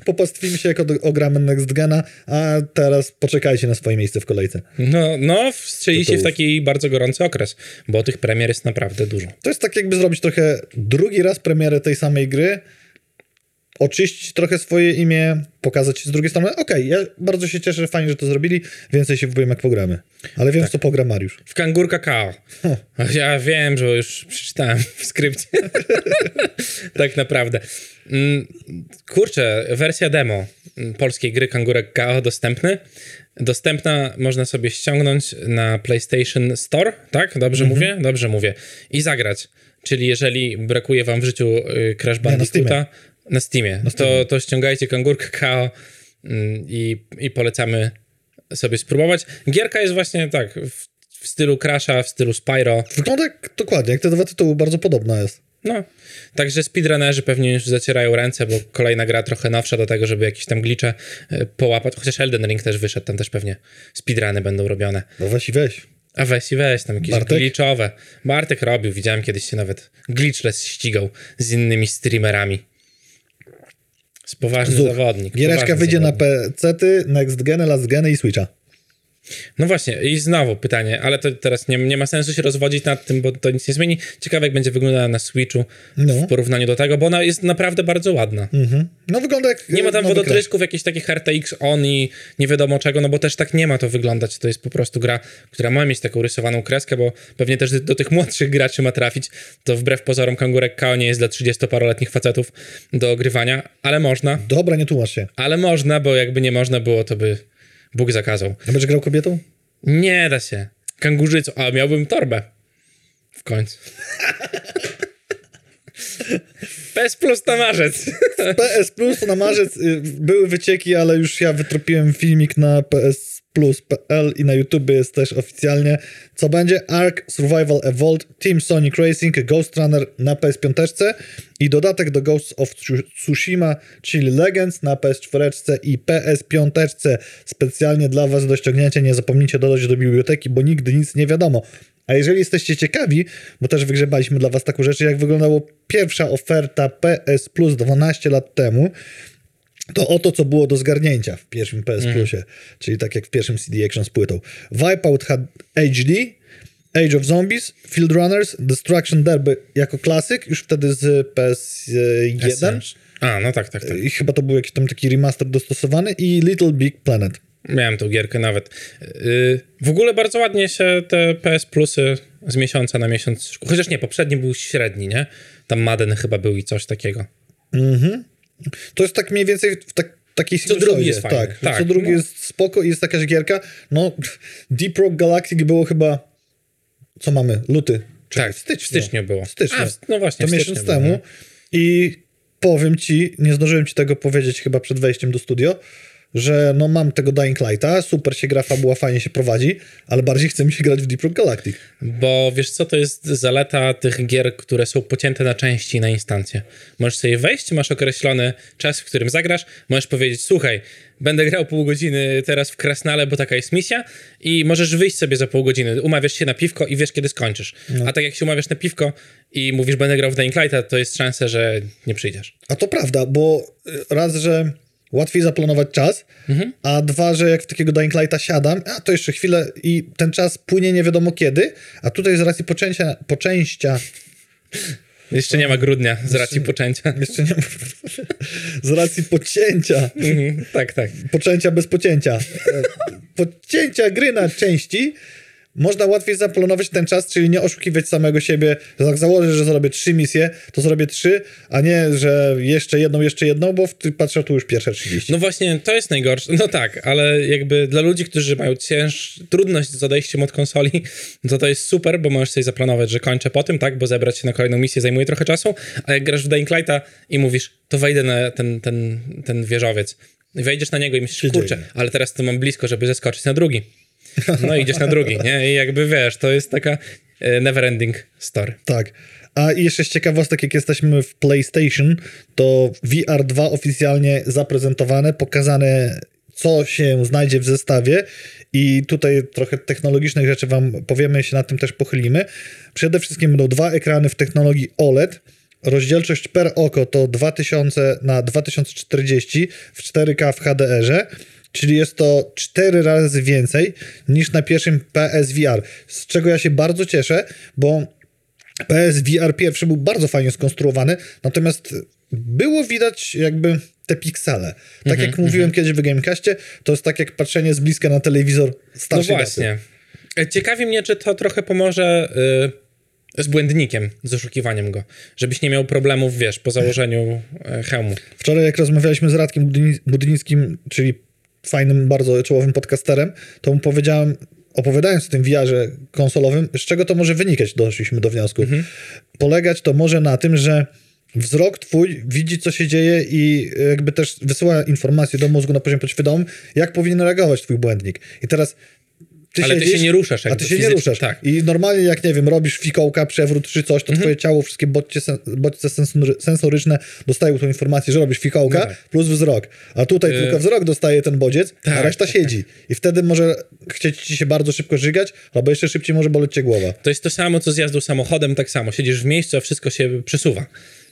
popastwimy się, jak od- ogramy Next Gena, a teraz poczekajcie na swoje miejsce w kolejce. No, no wstrzeli się w taki bardzo gorący okres, bo tych premier jest naprawdę dużo. To jest tak jakby zrobić trochę drugi raz premierę tej samej gry, oczyścić trochę swoje imię, pokazać z drugiej strony. Okej, ja bardzo się cieszę, fajnie, że to zrobili, więcej się wypowiem jak pogramy. Ale wiem, w co pogra Mariusz. W Kangur Kakao. O. Ja wiem, że już przeczytałem w skrypcie. [laughs] tak naprawdę. Mm, Kurczę, wersja demo polskiej gry Kangur Kakao dostępny. Dostępna można sobie ściągnąć na PlayStation Store, tak? Dobrze Mhm. mówię? Dobrze mówię. I zagrać. Czyli jeżeli brakuje wam w życiu y, Crash Bandicoota, na Steamie, To, to ściągajcie Kangur Kakao mm, i, i polecamy sobie spróbować. Gierka jest właśnie tak, w, w stylu Crasha, w stylu Spyro. Wygląda dokładnie, jak te dwa tytuły, bardzo podobna jest. No, także speedrunnerzy pewnie już zacierają ręce, bo kolejna gra trochę nowsza do tego, żeby jakieś tam glicze e, połapać. Chociaż Elden Ring też wyszedł, tam też pewnie speedruny będą robione. No weź i weź. A weź i weź, tam jakieś Bartek? glitchowe. Bartek robił, widziałem kiedyś się nawet glitchless ścigał z innymi streamerami. Jest poważny Zuch. zawodnik. Giereczka poważny wyjdzie zawodnik. na PC-ty, Next Geny, Last Geny i Switcha. No właśnie, i znowu pytanie, ale to teraz nie, nie ma sensu się rozwodzić nad tym, bo to nic nie zmieni. Ciekawe, jak będzie wyglądała na Switchu No. w porównaniu do tego, bo ona jest naprawdę bardzo ładna. Mhm. No wygląda jak Nie ma tam nowy Crash. wodotrysków, jakichś takich RTX on i nie wiadomo czego, no bo też tak nie ma to wyglądać. To jest po prostu gra, która ma mieć taką rysowaną kreskę, bo pewnie też do tych młodszych graczy ma trafić. To wbrew pozorom Kangurek Kao nie jest dla 30-paroletnich facetów do ogrywania, ale można. Dobra, nie tłumacz się. Ale można, bo jakby nie można było, to by Bóg zakazał. A będziesz grał kobietą? Nie da się. Kangurzyco. A, miałbym torbę. W końcu. [laughs] PS Plus na marzec. PS Plus na marzec y, były wycieki, ale już ja wytropiłem filmik na PS Plus.pl i na YouTube jest też oficjalnie. Co będzie? Ark Survival Evolved, Team Sonic Racing, Ghost Runner na PS5 i dodatek do Ghost of Tsu- Tsushima, czyli Legends na PS4 i PS5 specjalnie dla Was do ściągnięcia. Nie zapomnijcie dodać do biblioteki, bo nigdy nic nie wiadomo. A jeżeli jesteście ciekawi, bo też wygrzebaliśmy dla Was taką rzecz, jak wyglądała pierwsza oferta PS Plus 12 lat temu, to oto, co było do zgarnięcia w pierwszym PS Plusie, czyli tak jak w pierwszym CD Action z płytą. Wipeout had HD, Age of Zombies, Field Runners, Destruction Derby jako klasyk, już wtedy z PS1 A, no tak, tak, tak. i chyba to był jakiś tam taki remaster dostosowany i Little Big Planet. Miałem tą gierkę nawet. Yy, w ogóle bardzo ładnie się te PS Plusy z miesiąca na miesiąc... Chociaż nie, poprzedni był średni, nie? Tam Madden chyba był i coś takiego. To jest tak mniej więcej w tak, takiej drugi sinusoidzie, jest fajny. Tak, Tak, co drugi no. jest spoko i jest jakaś gierka. No, Deep Rock Galactic było chyba... Co mamy? Luty. Czekaj, Tak, w styczniu, w styczniu było. W styczniu. A, no właśnie, To miesiąc temu. było, no. I powiem ci, nie zdążyłem ci tego powiedzieć chyba przed wejściem do studio, że no mam tego Dying Lighta, super się gra, fabuła fajnie się prowadzi, ale bardziej chce mi się grać w Deep Rock Galactic. Bo wiesz co, to jest zaleta tych gier, które są pocięte na części na instancje. Możesz sobie wejść, masz określony czas, w którym zagrasz, możesz powiedzieć, słuchaj, będę grał pół godziny teraz w Krasnale, bo taka jest misja i możesz wyjść sobie za pół godziny, umawiasz się na piwko i wiesz, kiedy skończysz. A tak jak się umawiasz na piwko i mówisz, będę grał w Dying Lighta, to jest szansa, że nie przyjdziesz. A to prawda, bo raz, że łatwiej zaplanować czas, a dwa, że jak w takiego Dying Lighta siadam, a to jeszcze chwilę i ten czas płynie nie wiadomo kiedy, a tutaj z racji poczęcia, poczęścia Jeszcze nie ma grudnia z racji poczęcia. Jeszcze nie ma. Z racji pocięcia. Mhm, tak, tak. Poczęcia bez pocięcia. E, Pocięcia gry na części można łatwiej zaplanować ten czas, czyli nie oszukiwać samego siebie. Jak założę, że zrobię trzy misje, to zrobię trzy, a nie, że jeszcze jedną, jeszcze jedną, bo patrzę tu już pierwsze 30. No właśnie, to jest najgorsze. No tak, ale jakby dla ludzi, którzy mają cięż... trudność z odejściem od konsoli, to to jest super, bo możesz sobie zaplanować, że kończę po tym, tak, bo zebrać się na kolejną misję zajmuje trochę czasu, a jak grasz w Dying Lighta i mówisz, to wejdę na ten, ten, ten wieżowiec, wejdziesz na niego i myślisz, kurczę, ale teraz to mam blisko, żeby zeskoczyć na drugi. [laughs] No idziesz na drugi, nie? I jakby wiesz, to jest taka e, never ending story. Tak. A jeszcze z ciekawostek, jak jesteśmy w PlayStation, to VR 2 oficjalnie zaprezentowane, pokazane, co się znajdzie w zestawie. I tutaj trochę technologicznych rzeczy Wam powiemy, się nad tym też pochylimy. Przede wszystkim będą dwa ekrany w technologii OLED. Rozdzielczość per oko to 2000 na 2040 w 4K w HDR-ze, czyli jest to 4 razy więcej niż na pierwszym PSVR, z czego ja się bardzo cieszę, bo PSVR pierwszy był bardzo fajnie skonstruowany, natomiast było widać jakby te piksele. Tak Mhm, jak mówiłem kiedyś w Gamecastie, to jest tak jak patrzenie z bliska na telewizor No starszej daty. właśnie. E, Ciekawi mnie, czy to trochę pomoże y, z błędnikiem, z oszukiwaniem go. Żebyś nie miał problemów, wiesz, po założeniu e, hełmu. Wczoraj jak rozmawialiśmy z Radkiem Budyni- Budynickim, czyli fajnym, bardzo czołowym podcasterem, to mu powiedziałem, opowiadając o tym VR-ze konsolowym, z czego to może wynikać, doszliśmy do wniosku. Polegać to może na tym, że wzrok twój widzi, co się dzieje i jakby też wysyła informacje do mózgu na poziomie podświadomym, jak powinien reagować twój błędnik. I teraz ty Ale ty się nie ruszasz A ty się nie ruszasz. tak. I normalnie jak, nie wiem, robisz fikołka, przewrót czy coś, to Mhm. twoje ciało, wszystkie bodźce, bodźce sensory- sensoryczne dostają tą informację, że robisz fikołka No tak. plus wzrok. A tutaj Y- tylko wzrok dostaje ten bodziec, a Tak, reszta tak, siedzi. I wtedy może chcieć ci się bardzo szybko żygać, albo jeszcze szybciej może boleć cię głowa. To jest to samo, co z jazdą samochodem, tak samo. Siedzisz w miejscu, a wszystko się przesuwa.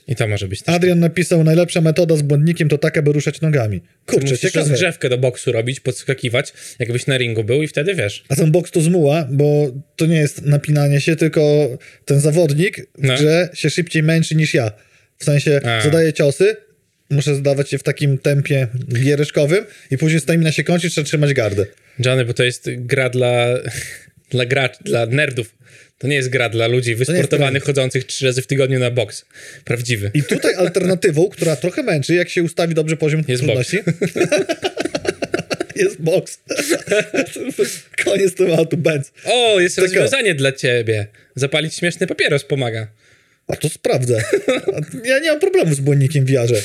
I to może być też. Adrian napisał, najlepsza metoda z błędnikiem to taka, by ruszać nogami. Kurczę, Musisz ciekawe. rozgrzewkę do boksu robić, podskakiwać, jakbyś na ringu był i wtedy wiesz. A ten boks to zmuła, bo to nie jest napinanie się, tylko ten zawodnik w No. grze się szybciej męczy niż ja. W sensie A. zadaje ciosy, muszę zdawać je w takim tempie giereszkowym i później stamina się kończy, trzeba trzymać gardę. Johnny, bo to jest gra dla, [laughs] dla graczy, dla nerdów. To nie jest gra dla ludzi wysportowanych, chodzących trzy razy w tygodniu na boks. Prawdziwy. I tutaj alternatywą, która trochę męczy, jak się ustawi dobrze poziom Jest trudności. [laughs] jest boks. Koniec tematu, Benz. O, jest rozwiązanie dla ciebie. Zapalić śmieszny papieros pomaga. A to sprawdzę. [laughs] Ja nie mam problemu z błędnikiem w VR-ze.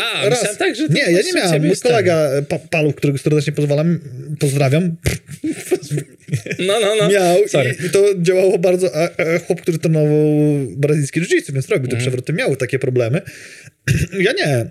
A, myślałem tak, że Nie, ja nie miałem. Mój kolega pa Paluch, którego serdecznie pozwalam, pozdrawiam, [laughs] No, no, no. miał i, i to działało bardzo. A, a chłop, który trenował brazylijskie jiu-jitsu, więc robił te Mhm. przewroty, miał takie problemy. [clears throat] ja nie.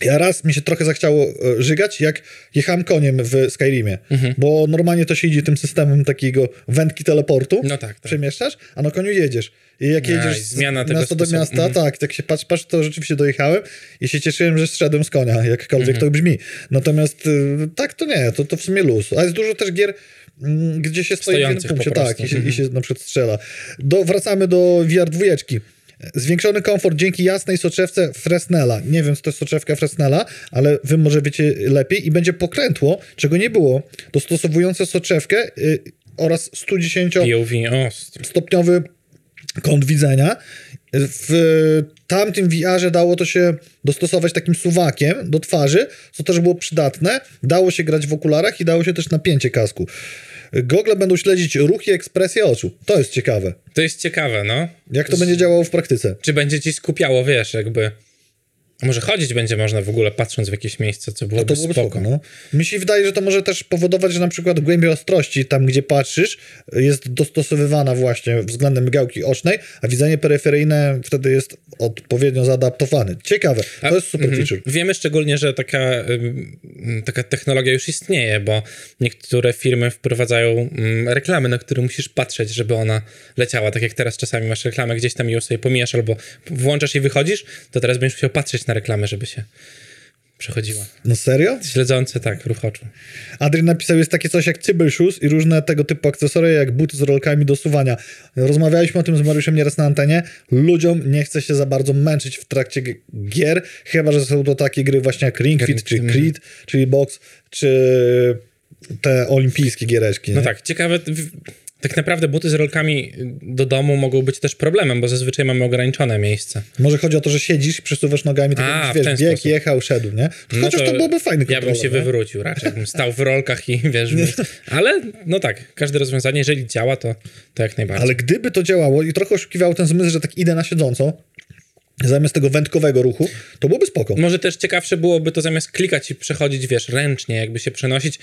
Ja raz mi się trochę zachciało e, żygać, jak jechałem koniem w Skyrimie, Mhm. bo normalnie to się idzie tym systemem takiego wędki teleportu, No tak, tak. przemieszczasz, a na koniu jedziesz. Jak jedziesz z zmiana tego miasta do sposobu. miasta, Mhm. tak, tak się patrz, patrz, to rzeczywiście dojechałem i się cieszyłem, że zszedłem z konia, jakkolwiek Mhm. to brzmi. Natomiast y, tak, to nie, to, to w sumie luz. A jest dużo też gier, mm, gdzie się stoi w jednym punkcie, tak, i się, Mhm. i się na przykład strzela. Do, wracamy do VR dwójeczki. Zwiększony komfort dzięki jasnej soczewce Fresnela. Nie wiem, co to jest soczewka Fresnela, ale wy może wiecie lepiej. I będzie pokrętło, czego nie było, dostosowujące soczewkę y, oraz 110 POV, o, stopniowy kąt widzenia. W tamtym VR-ze dało to się dostosować takim suwakiem do twarzy, co też było przydatne. Dało się grać w okularach i dało się też napięcie kasku. Gogle będą śledzić ruch i ekspresję oczu. To jest ciekawe. to jest ciekawe, no. Jak to będzie działało w praktyce? Czy będzie ci skupiało, wiesz, jakby... A Może chodzić będzie można w ogóle, patrząc w jakieś miejsce, co No byłoby to byłoby spoko. spoko. No. Mi się wydaje, że to może też powodować, że na przykład głębia ostrości, tam gdzie patrzysz, jest dostosowywana właśnie względem migałki ocznej, a widzenie peryferyjne wtedy jest odpowiednio zaadaptowane. Ciekawe. To jest super Mhm. feature. Wiemy szczególnie, że taka, taka technologia już istnieje, bo niektóre firmy wprowadzają ym, reklamy, na które musisz patrzeć, żeby ona leciała. Tak jak teraz czasami masz reklamę gdzieś tam i ją sobie pomijasz albo włączasz i wychodzisz, to teraz będziesz musiał patrzeć na reklamę, żeby się przechodziła. No serio? Śledzące, tak, ruch oczu. Adrian napisał, jest takie coś jak Cyber Shoes i różne tego typu akcesoria, jak buty z rolkami do suwania. Rozmawialiśmy o tym z Mariuszem nieraz na antenie. Ludziom nie chce się za bardzo męczyć w trakcie gier, chyba, że są to takie gry właśnie jak Ring Fit, czy Creed, czyli Box, czy te olimpijskie giereczki. No nie? tak, ciekawe. Tak naprawdę buty z rolkami do domu mogą być też problemem, bo zazwyczaj mamy ograniczone miejsce. Może chodzi o to, że siedzisz przesuwasz nogami, tak A, jakbyś, wiesz, bieg, sposób. jechał, szedł, nie? Chociaż to, byłoby fajny Ja bym się nie? wywrócił raczej, bym stał w rolkach i [laughs] wiesz, ale no tak, każde rozwiązanie, jeżeli działa, to, to jak najbardziej. Ale gdyby to działało i trochę oszukiwało ten zmysł, że tak idę na siedząco, zamiast tego wędkowego ruchu, to byłoby spoko. Może też ciekawsze byłoby to zamiast klikać i przechodzić, wiesz, ręcznie, jakby się przenosić.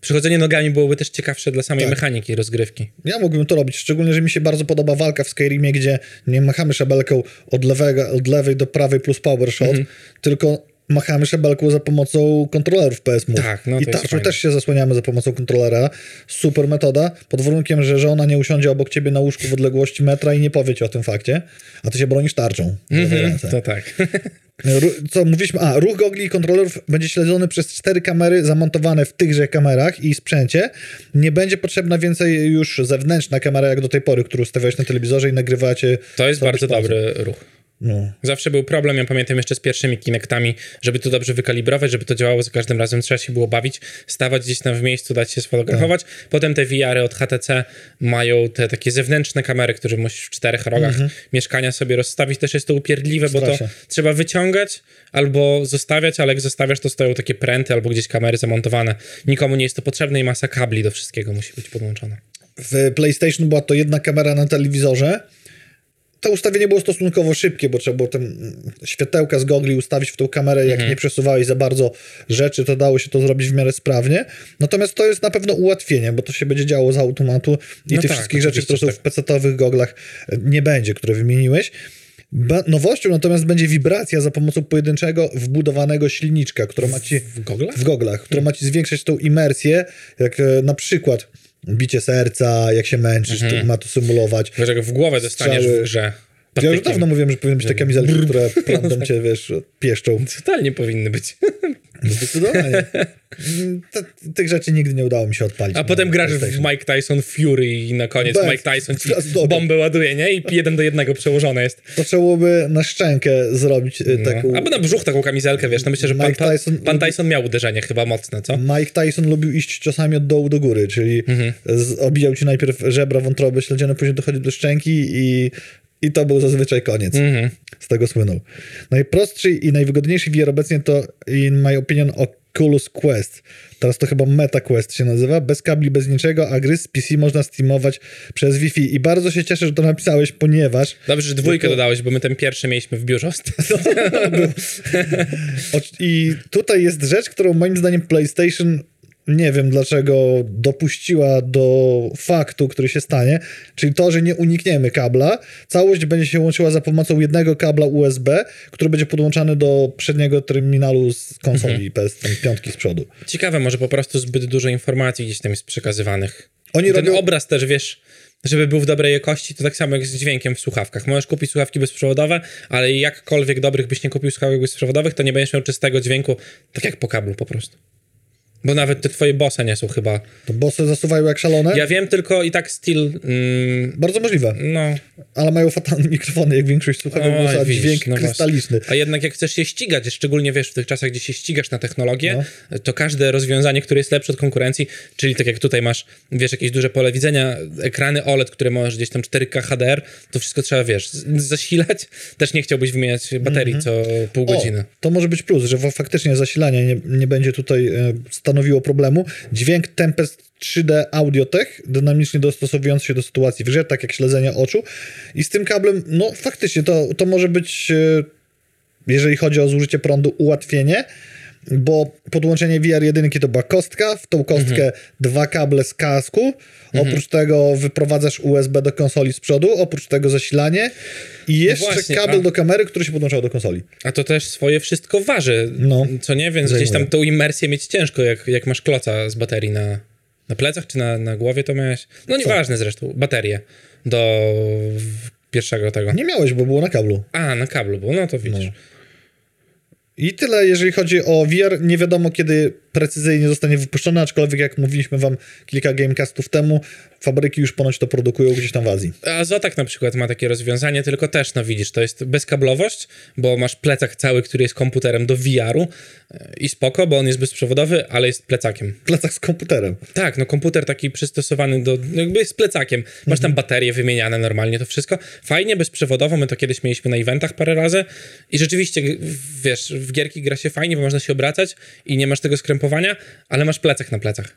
Przechodzenie nogami byłoby też ciekawsze dla samej Tak. mechaniki rozgrywki. Ja mógłbym to robić, szczególnie, że mi się bardzo podoba walka w Skyrimie, gdzie nie machamy szabelką od, lewego, od lewej do prawej plus power shot, Mhm. tylko machamy szabelką za pomocą kontrolerów PS Move. Tak, no to I tarczą też się zasłaniamy za pomocą kontrolera. Super metoda, pod warunkiem, że żona nie usiądzie obok ciebie na łóżku w odległości metra i nie powie ci o tym fakcie, a ty się bronisz tarczą. ręce. To tak. Co mówiliśmy? A, ruch gogli i kontrolerów będzie śledzony przez cztery kamery zamontowane w tychże kamerach i sprzęcie. Nie będzie potrzebna więcej już zewnętrzna kamera, jak do tej pory, którą stawiałeś na telewizorze i nagrywacie. To jest bardzo dobry ruch. No. Zawsze był problem, ja pamiętam jeszcze z pierwszymi Kinectami, żeby to dobrze wykalibrować, żeby to działało za każdym razem, trzeba się było bawić, stawać gdzieś tam w miejscu, dać się sfotografować. Tak. Potem te VR-y od HTC mają te takie zewnętrzne kamery, które musisz w czterech rogach mieszkania sobie rozstawić. Też jest to upierdliwe, bo to trzeba wyciągać albo zostawiać, ale jak zostawiasz, to stoją takie pręty albo gdzieś kamery zamontowane. Nikomu nie jest to potrzebne i masa kabli do wszystkiego musi być podłączona. W PlayStation była to jedna kamera na telewizorze. To ustawienie było stosunkowo szybkie, bo trzeba było mm, światełka z gogli ustawić w tą kamerę. Jak Mhm. nie przesuwałeś za bardzo rzeczy, to dało się to zrobić w miarę sprawnie. Natomiast to jest na pewno ułatwienie, bo to się będzie działo z automatu i No tych tak, wszystkich rzeczy, które są w PC-owych goglach e, nie będzie, które wymieniłeś. Ba- nowością natomiast będzie wibracja za pomocą pojedynczego wbudowanego silniczka, która ma ci W goglach? w goglach, która ma ci zwiększać tą imersję, jak e, na przykład bicie serca, jak się męczysz, to ma to symulować. Wiesz, jak w głowę dostaniesz Strzały. w grze. Ja już dawno mówiłem, że powinny być te kamizelki, które prądem cię, wiesz, pieszczą. Totalnie powinny być. Zdecydowanie. [laughs] Tych rzeczy nigdy nie udało mi się odpalić. A na potem grasz w. Mike Tyson Fury i na koniec Bez, Mike Tyson ci bombę ładuje, nie? I jeden do jednego przełożone jest. To trzeba byłoby na szczękę zrobić taką... No. Albo na brzuch taką kamizelkę, wiesz, no myślę, że pan, Mike Tyson- pan Tyson miał uderzenie chyba mocne, co? Mike Tyson lubił iść ciosami od dołu do góry, czyli Mhm. obijał ci najpierw żebra, wątroby śledzione, później dochodzi do szczęki i, i to był zazwyczaj koniec. Mhm. Z tego słynął. Najprostszy i najwygodniejszy VR obecnie to, in my opinion, Oculus Quest. Teraz to chyba Meta Quest się nazywa. Bez kabli, bez niczego, a gry z PC można streamować przez Wi-Fi. I bardzo się cieszę, że to napisałeś, ponieważ Dobrze, że dwójkę Tylko- dodałeś, bo my ten pierwszy mieliśmy w biurze. Oc- [laughs] [laughs] I tutaj jest rzecz, którą moim zdaniem PlayStation nie wiem dlaczego dopuściła do faktu, który się stanie, czyli to, że nie unikniemy kabla. Całość będzie się łączyła za pomocą jednego kabla USB, który będzie podłączany do przedniego terminalu z konsoli PS5 z przodu. Ciekawe, może po prostu zbyt dużo informacji gdzieś tam jest przekazywanych. Oni Ten robią... obraz też, wiesz, żeby był w dobrej jakości, to tak samo jak z dźwiękiem w słuchawkach. Możesz kupić słuchawki bezprzewodowe, ale jakkolwiek dobrych byś nie kupił słuchawek bezprzewodowych, to nie będziesz miał czystego dźwięku, tak jak po kablu po prostu. Bo nawet te twoje bose nie są chyba. To bossy zasuwają jak szalone? Ja wiem tylko i tak styl. Mm, Bardzo możliwe, no, ale mają fatalne [laughs] mikrofony, jak większość słuchawek, Oj, bo widzisz, dźwięk no właśnie. krystaliczny. A jednak jak chcesz się ścigać, szczególnie wiesz, w tych czasach, gdzie się ścigasz na technologię, No. to każde rozwiązanie, które jest lepsze od konkurencji, czyli tak jak tutaj masz, wiesz, jakieś duże pole widzenia, ekrany OLED, które możesz gdzieś tam 4K HDR, to wszystko trzeba, wiesz, zasilać. [laughs] Też nie chciałbyś wymieniać baterii co pół godziny. O, to może być plus, że faktycznie zasilanie nie, nie będzie tutaj e, stanowiło problemu. Dźwięk Tempest 3D Audiotech, dynamicznie dostosowujący się do sytuacji w grze, tak jak śledzenie oczu. I z tym kablem, no faktycznie, to, to może być, e, jeżeli chodzi o zużycie prądu, ułatwienie, bo podłączenie VR1 to była kostka, w tą kostkę Mhm. dwa kable z kasku, oprócz tego wyprowadzasz USB do konsoli z przodu, oprócz tego zasilanie i jeszcze No właśnie, kabel a- do kamery, który się podłączał do konsoli. A to też swoje wszystko waży, No. co nie? Więc gdzieś tam Zajmuje. tą imersję mieć ciężko, jak, jak masz kloca z baterii na, na plecach czy na, na głowie, to miałeś... No nieważne zresztą, baterię do pierwszego tego. Nie miałeś, bo było na kablu. A, na kablu było, no to widzisz. No. I tyle, jeżeli chodzi o VR. Nie wiadomo, kiedy precyzyjnie zostanie wypuszczony, aczkolwiek jak mówiliśmy wam kilka gamecastów temu, fabryki już ponoć to produkują gdzieś tam w Azji. A Zotak na przykład ma takie rozwiązanie, tylko też, no widzisz, to jest bezkablowość, bo masz plecak cały, który jest komputerem do VR-u e, i spoko, bo on jest bezprzewodowy, ale jest plecakiem. Plecak z komputerem. Tak, no komputer taki przystosowany do, no jakby jest plecakiem. Masz tam baterie wymieniane normalnie, to wszystko. Fajnie, bezprzewodowo, my to kiedyś mieliśmy na eventach parę razy i rzeczywiście, wiesz, w gierki gra się fajnie, bo można się obracać i nie masz tego skrępowania, ale masz plecak na plecach.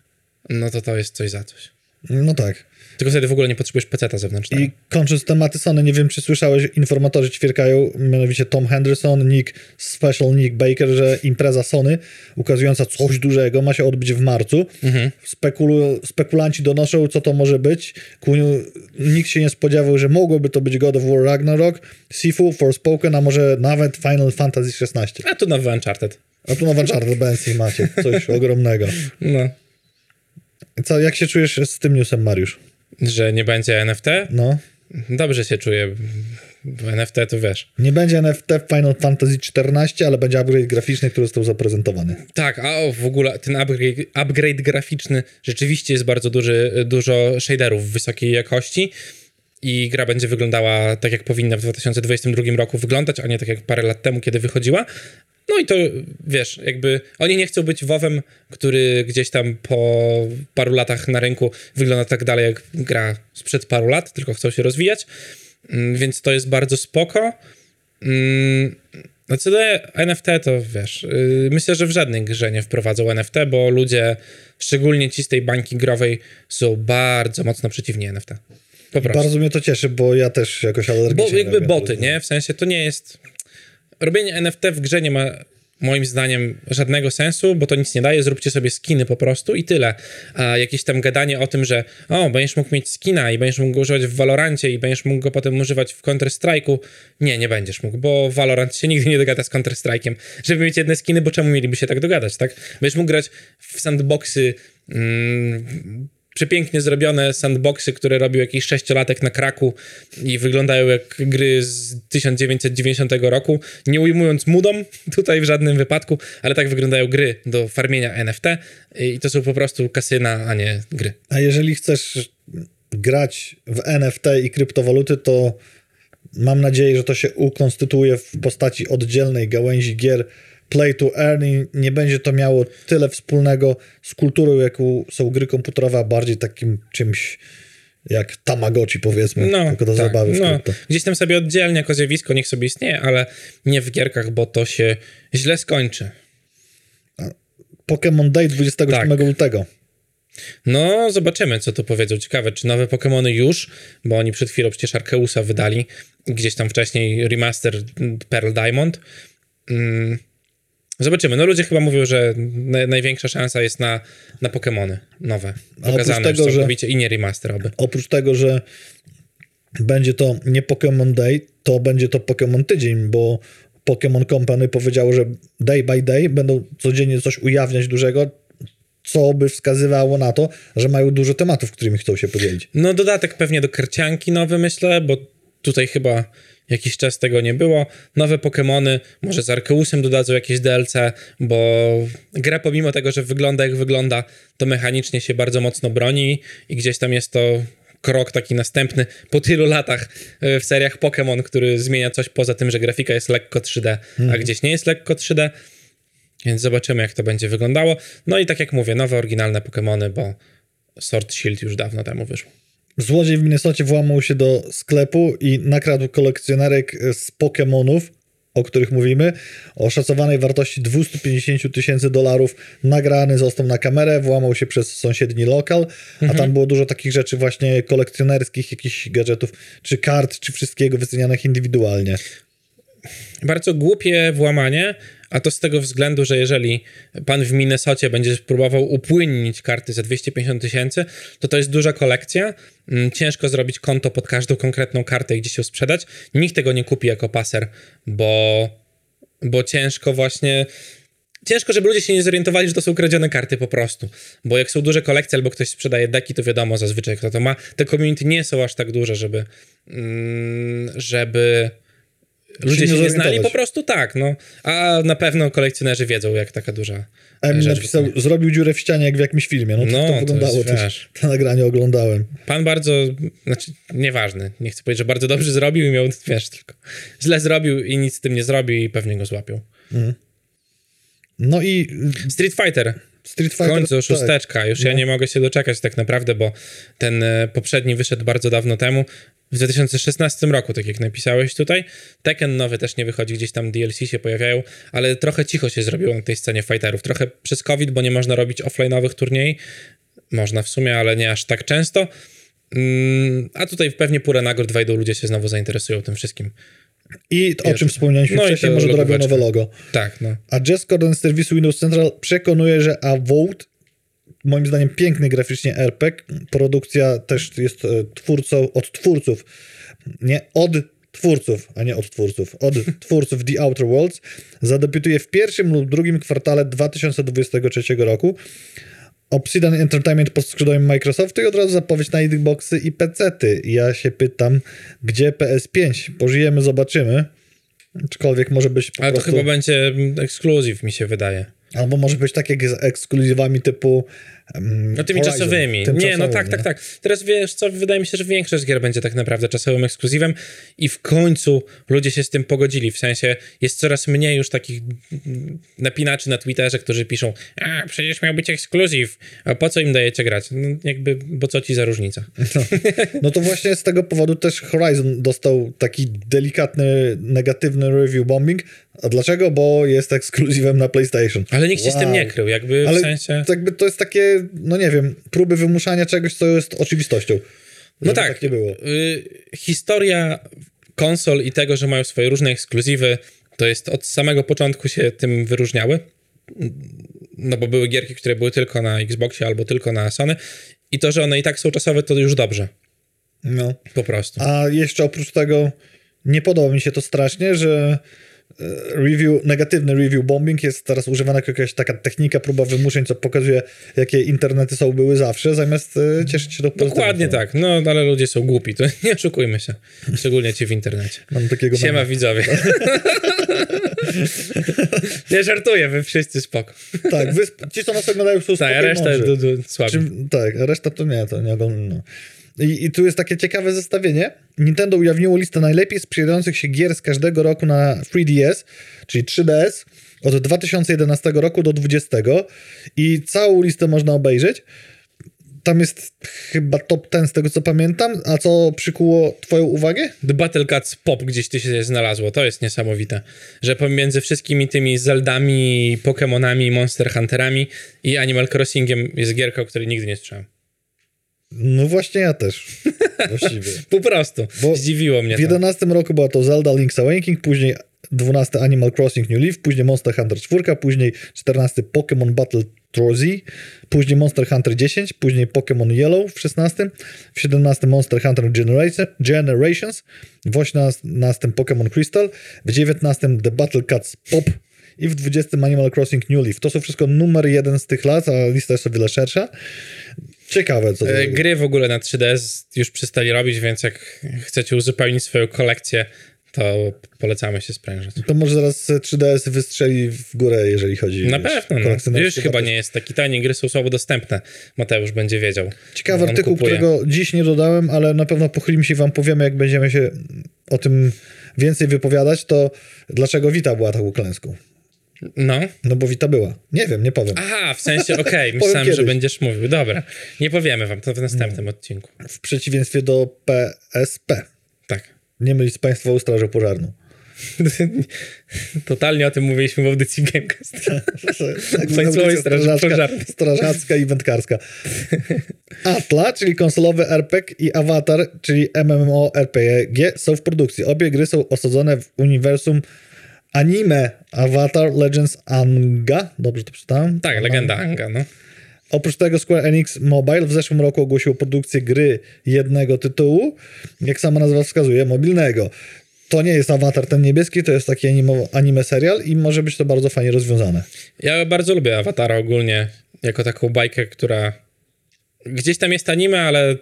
No to to jest coś za coś. No tak. Tylko wtedy w ogóle nie potrzebujesz peceta zewnętrznego. I kończąc tematy Sony, nie wiem, czy słyszałeś, informatorzy ćwierkają, mianowicie Tom Henderson, Nick, Special Nick Baker, że impreza Sony, ukazująca coś dużego, ma się odbyć w marcu. Mhm. Spekulu, spekulanci donoszą, co to może być. Nikt się nie spodziewał, że mogłoby to być God of War Ragnarok, Sifu, Forspoken, a może nawet Final Fantasy XVI. A tu nowy Uncharted. A tu nowy Uncharted, Bensi macie, coś ogromnego. No. Co, jak się czujesz z tym newsem, Mariusz? Że nie będzie NFT? No. Dobrze się czuję. NFT to wiesz. Nie będzie NFT w Final Fantasy XIV, ale będzie upgrade graficzny, który został zaprezentowany. Tak, a o, w ogóle ten upgrade, upgrade graficzny rzeczywiście jest bardzo duży, dużo shaderów wysokiej jakości i gra będzie wyglądała tak, jak powinna w 2022 roku wyglądać, a nie tak jak parę lat temu, kiedy wychodziła. No i to, wiesz, jakby oni nie chcą być WoWem, który gdzieś tam po paru latach na rynku wygląda tak dalej, jak gra sprzed paru lat, tylko chcą się rozwijać, mm, więc to jest bardzo spoko. Mm, no co do NFT, to wiesz, y, myślę, że w żadnej grze nie wprowadzą NFT, bo ludzie, szczególnie ci z tej bańki growej, są bardzo mocno przeciwni NFT. Po prostu. Bardzo mnie to cieszy, bo ja też jakoś alergicznie... Bo jakby boty, nie? W sensie to nie jest robienie NFT w grze nie ma moim zdaniem żadnego sensu, bo to nic nie daje, zróbcie sobie skiny po prostu i tyle. A jakieś tam gadanie o tym, że o, będziesz mógł mieć skina i będziesz mógł go używać w Valorancie i będziesz mógł go potem używać w Counter-Strike'u, nie, nie będziesz mógł, bo Valorant się nigdy nie dogada z Counter-Strike'iem, żeby mieć jedne skiny, bo czemu mieliby się tak dogadać, tak? Będziesz mógł grać w sandboxy mm, przepięknie zrobione sandboxy, które robił jakiś sześciolatek na kraku i wyglądają jak gry z 1990 roku. Nie ujmując mudom [laughs] tutaj w żadnym wypadku, ale tak wyglądają gry do farmienia NFT i to są po prostu kasyna, a nie gry. A jeżeli chcesz grać w NFT i kryptowaluty, to mam nadzieję, że to się ukonstytuuje w postaci oddzielnej gałęzi gier play to earn i nie będzie to miało tyle wspólnego z kulturą, jaką są gry komputerowe, a bardziej takim czymś jak Tamagotchi powiedzmy, no, tylko do tak, zabawy no. Gdzieś tam sobie oddzielnie jako zjawisko niech sobie istnieje, ale nie w gierkach, bo to się źle skończy. Pokémon Day 27 tak. lutego. No, zobaczymy, co tu powiedzą. Ciekawe, czy nowe Pokémony już, bo oni przed chwilą przecież Arkeusa wydali, gdzieś tam wcześniej remaster Pearl Diamond. Mm Zobaczymy. No ludzie chyba mówią, że na, największa szansa jest na, na Pokémony nowe. Pokazane tego, już całkowicie że, i nie remaster oby. Oprócz tego, że będzie to nie Pokémon Day, to będzie to Pokémon Tydzień, bo Pokémon Company powiedziało, że day by day będą codziennie coś ujawniać dużego, co by wskazywało na to, że mają dużo tematów, którymi chcą się podzielić. No dodatek pewnie do karcianki nowy, myślę, bo tutaj chyba jakiś czas tego nie było. Nowe Pokémony, może z Arkeusem dodadzą jakieś DLC, bo gra pomimo tego, że wygląda jak wygląda, to mechanicznie się bardzo mocno broni i gdzieś tam jest to krok taki następny po tylu latach e, w seriach Pokémon, który zmienia coś poza tym, że grafika jest lekko 3D, a mhm. gdzieś nie jest lekko 3D. Więc zobaczymy, jak to będzie wyglądało. No i tak jak mówię, nowe oryginalne Pokémony, bo Sword Shield już dawno temu wyszło. Złodziej w Minnesocie włamał się do sklepu i nakradł kolekcjonerek z Pokémonów, o których mówimy, o szacowanej wartości 250 tysięcy dolarów. Nagrany został na kamerę, włamał się przez sąsiedni lokal, mhm. a tam było dużo takich rzeczy właśnie kolekcjonerskich, jakichś gadżetów, czy kart, czy wszystkiego wycenianych indywidualnie. Bardzo głupie włamanie, a to z tego względu, że jeżeli pan w Minnesocie będzie próbował upłynnić karty za 250 tysięcy, to to jest duża kolekcja. Mm, ciężko zrobić konto pod każdą konkretną kartę i gdzieś ją sprzedać. Nikt tego nie kupi jako paser, bo, bo ciężko właśnie ciężko, żeby ludzie się nie zorientowali, że to są kradzione karty po prostu. Bo jak są duże kolekcje albo ktoś sprzedaje deki, to wiadomo zazwyczaj kto to ma. Te community nie są aż tak duże, żeby, mm, żeby ludzie nie się nie znali, po prostu tak, no. A na pewno kolekcjonerzy wiedzą, jak taka duża Em rzecz napisał, zrobił dziurę w ścianie jak w jakimś filmie. No to, No, to to wyglądało jest, też. To nagranie oglądałem. Pan bardzo, znaczy nieważne, nie chcę powiedzieć, że bardzo dobrze zrobił i miał, [laughs] wiesz, tylko źle zrobił i nic z tym nie zrobił i pewnie go złapią. No i Street Fighter. Street W Fighter... końcu tak. szósteczka. Już ja No. nie mogę się doczekać tak naprawdę, bo ten e, poprzedni wyszedł bardzo dawno temu. W 2016 roku, tak jak napisałeś tutaj. Tekken nowy też nie wychodzi, gdzieś tam DLC się pojawiają, ale trochę cicho się zrobiło na tej scenie fighterów. Trochę przez COVID, bo nie można robić offline'owych turniej. Można w sumie, ale nie aż tak często. Mm, a tutaj pewnie purę nagród wejdą, ludzie się znowu zainteresują tym wszystkim. I o czym wspomnieliśmy No wcześniej, może logóweczka. nowe logo. Tak, no. A Jess Gordon z serwisu Windows Central przekonuje, że Avowed, moim zdaniem piękny graficznie RPG, produkcja też jest e, twórcą, od twórców, nie od twórców, a nie od twórców, od [laughs] twórców The Outer Worlds, zadebiutuje w pierwszym lub drugim kwartale 2023 roku. Obsidian Entertainment pod skrzydłami Microsoftu i od razu zapowiedź na Xboxy i PC-ty. Ja się pytam, gdzie PS5? Pożyjemy, zobaczymy. Aczkolwiek może być po Ale to prostu... chyba będzie mm, ekskluzyw, mi się wydaje. Albo może być tak jak z ekskluzywami typu. Um, No tymi Horizon, czasowymi. Nie, no tak, tak, nie? tak. Teraz wiesz co, wydaje mi się, że większość gier będzie tak naprawdę czasowym ekskluzywem i w końcu ludzie się z tym pogodzili. W sensie jest coraz mniej już takich napinaczy na Twitterze, którzy piszą, a przecież miał być ekskluzyw, a po co im dajecie grać? No jakby, bo co ci za różnica? No to właśnie z tego powodu też Horizon dostał taki delikatny, negatywny review bombing. A dlaczego? Bo jest ekskluzywem na PlayStation. Ale nikt się z tym Wow. nie krył, jakby Ale w sensie... jakby to jest takie, no nie wiem, próby wymuszania czegoś, co jest oczywistością. No tak, tak nie było. Y, historia konsol i tego, że mają swoje różne ekskluzywy, to jest od samego początku się tym wyróżniały. No bo były gierki, które były tylko na Xboxie albo tylko na Sony i to, że one i tak są czasowe, to już dobrze. No. Po prostu. A jeszcze oprócz tego nie podoba mi się to strasznie, że review, negatywny review bombing jest teraz używana jako jakaś taka technika, próba wymuszeń, co pokazuje, jakie internety są były zawsze, zamiast e, cieszyć się do Dokładnie tak, no ale ludzie są głupi, to [laughs] nie oszukujmy się. Szczególnie ci w internecie. Mam takiego Siema mema. widzowie. [laughs] nie żartuję, wy wszyscy spoko. Tak, wy, ci, co nas oglądają, są Tak, a reszta du, du, słabi. Czy, tak, reszta to nie, to nie oglądam. No. I, I tu jest takie ciekawe zestawienie. Nintendo ujawniło listę najlepiej sprzedających się gier z każdego roku na 3DS, czyli 3DS, od 2011 roku do 2020 i całą listę można obejrzeć. Tam jest chyba top 10 z tego co pamiętam, a co przykuło twoją uwagę? The Battle Cats Pop gdzieś tu się znalazło. To jest niesamowite. Że pomiędzy wszystkimi tymi Zeldami, Pokémonami, Monster Hunterami i Animal Crossingiem jest gierka, o której nigdy nie słyszałem. No właśnie ja też. [laughs] Właściwie. Po prostu. Bo Zdziwiło mnie W to. 11 roku była to Zelda Link's Awakening, później 12 Animal Crossing New Leaf, później Monster Hunter 4, później 14 Pokémon Battle Trolley, później Monster Hunter 10, później Pokémon Yellow w 16, w 17 Monster Hunter Generation, Generations, w 18 Pokémon Crystal, w 19 The Battle Cats Pop i w 20 Animal Crossing New Leaf. To są wszystko numer jeden z tych lat, a lista jest o wiele szersza. Ciekawe, co to E. Gry w ogóle na 3DS już przestali robić, więc jak chcecie uzupełnić swoją kolekcję, to polecamy się sprężyć. To może zaraz 3DS wystrzeli w górę, jeżeli chodzi Na wiesz, pewno, no. Już chyba wartości. nie jest taki tani, gry są słabo dostępne. Mateusz będzie wiedział. Ciekawy artykuł, kupuje. którego dziś nie dodałem, ale na pewno pochylimy się i wam powiemy, jak będziemy się o tym więcej wypowiadać, to dlaczego Wita była taką klęską. No. No bo Wita była. Nie wiem, nie powiem. Aha, w sensie, [laughs] okej, myślałem, że kiedyś. będziesz mówił. Dobra, nie powiemy wam to w następnym odcinku. W przeciwieństwie do PSP. Tak. Nie mylić z Państwową Strażą Pożarną. [laughs] Totalnie o tym mówiliśmy w audycji Gamecast. [laughs] Tak, Państwowej Straży Pożarnej. strażacka i wędkarska. Atla, czyli konsolowy RPG i Avatar, czyli MMORPG są w produkcji. Obie gry są osadzone w uniwersum anime Avatar Legends Anga. Dobrze to przeczytałem? Tak, legenda Anga, no. Oprócz tego Square Enix Mobile w zeszłym roku ogłosiło produkcję gry jednego tytułu, jak sama nazwa wskazuje, mobilnego. To nie jest Avatar ten niebieski, to jest taki animo, anime serial i może być to bardzo fajnie rozwiązane. Ja bardzo lubię Awatara ogólnie, jako taką bajkę, która Gdzieś tam jest anime, ale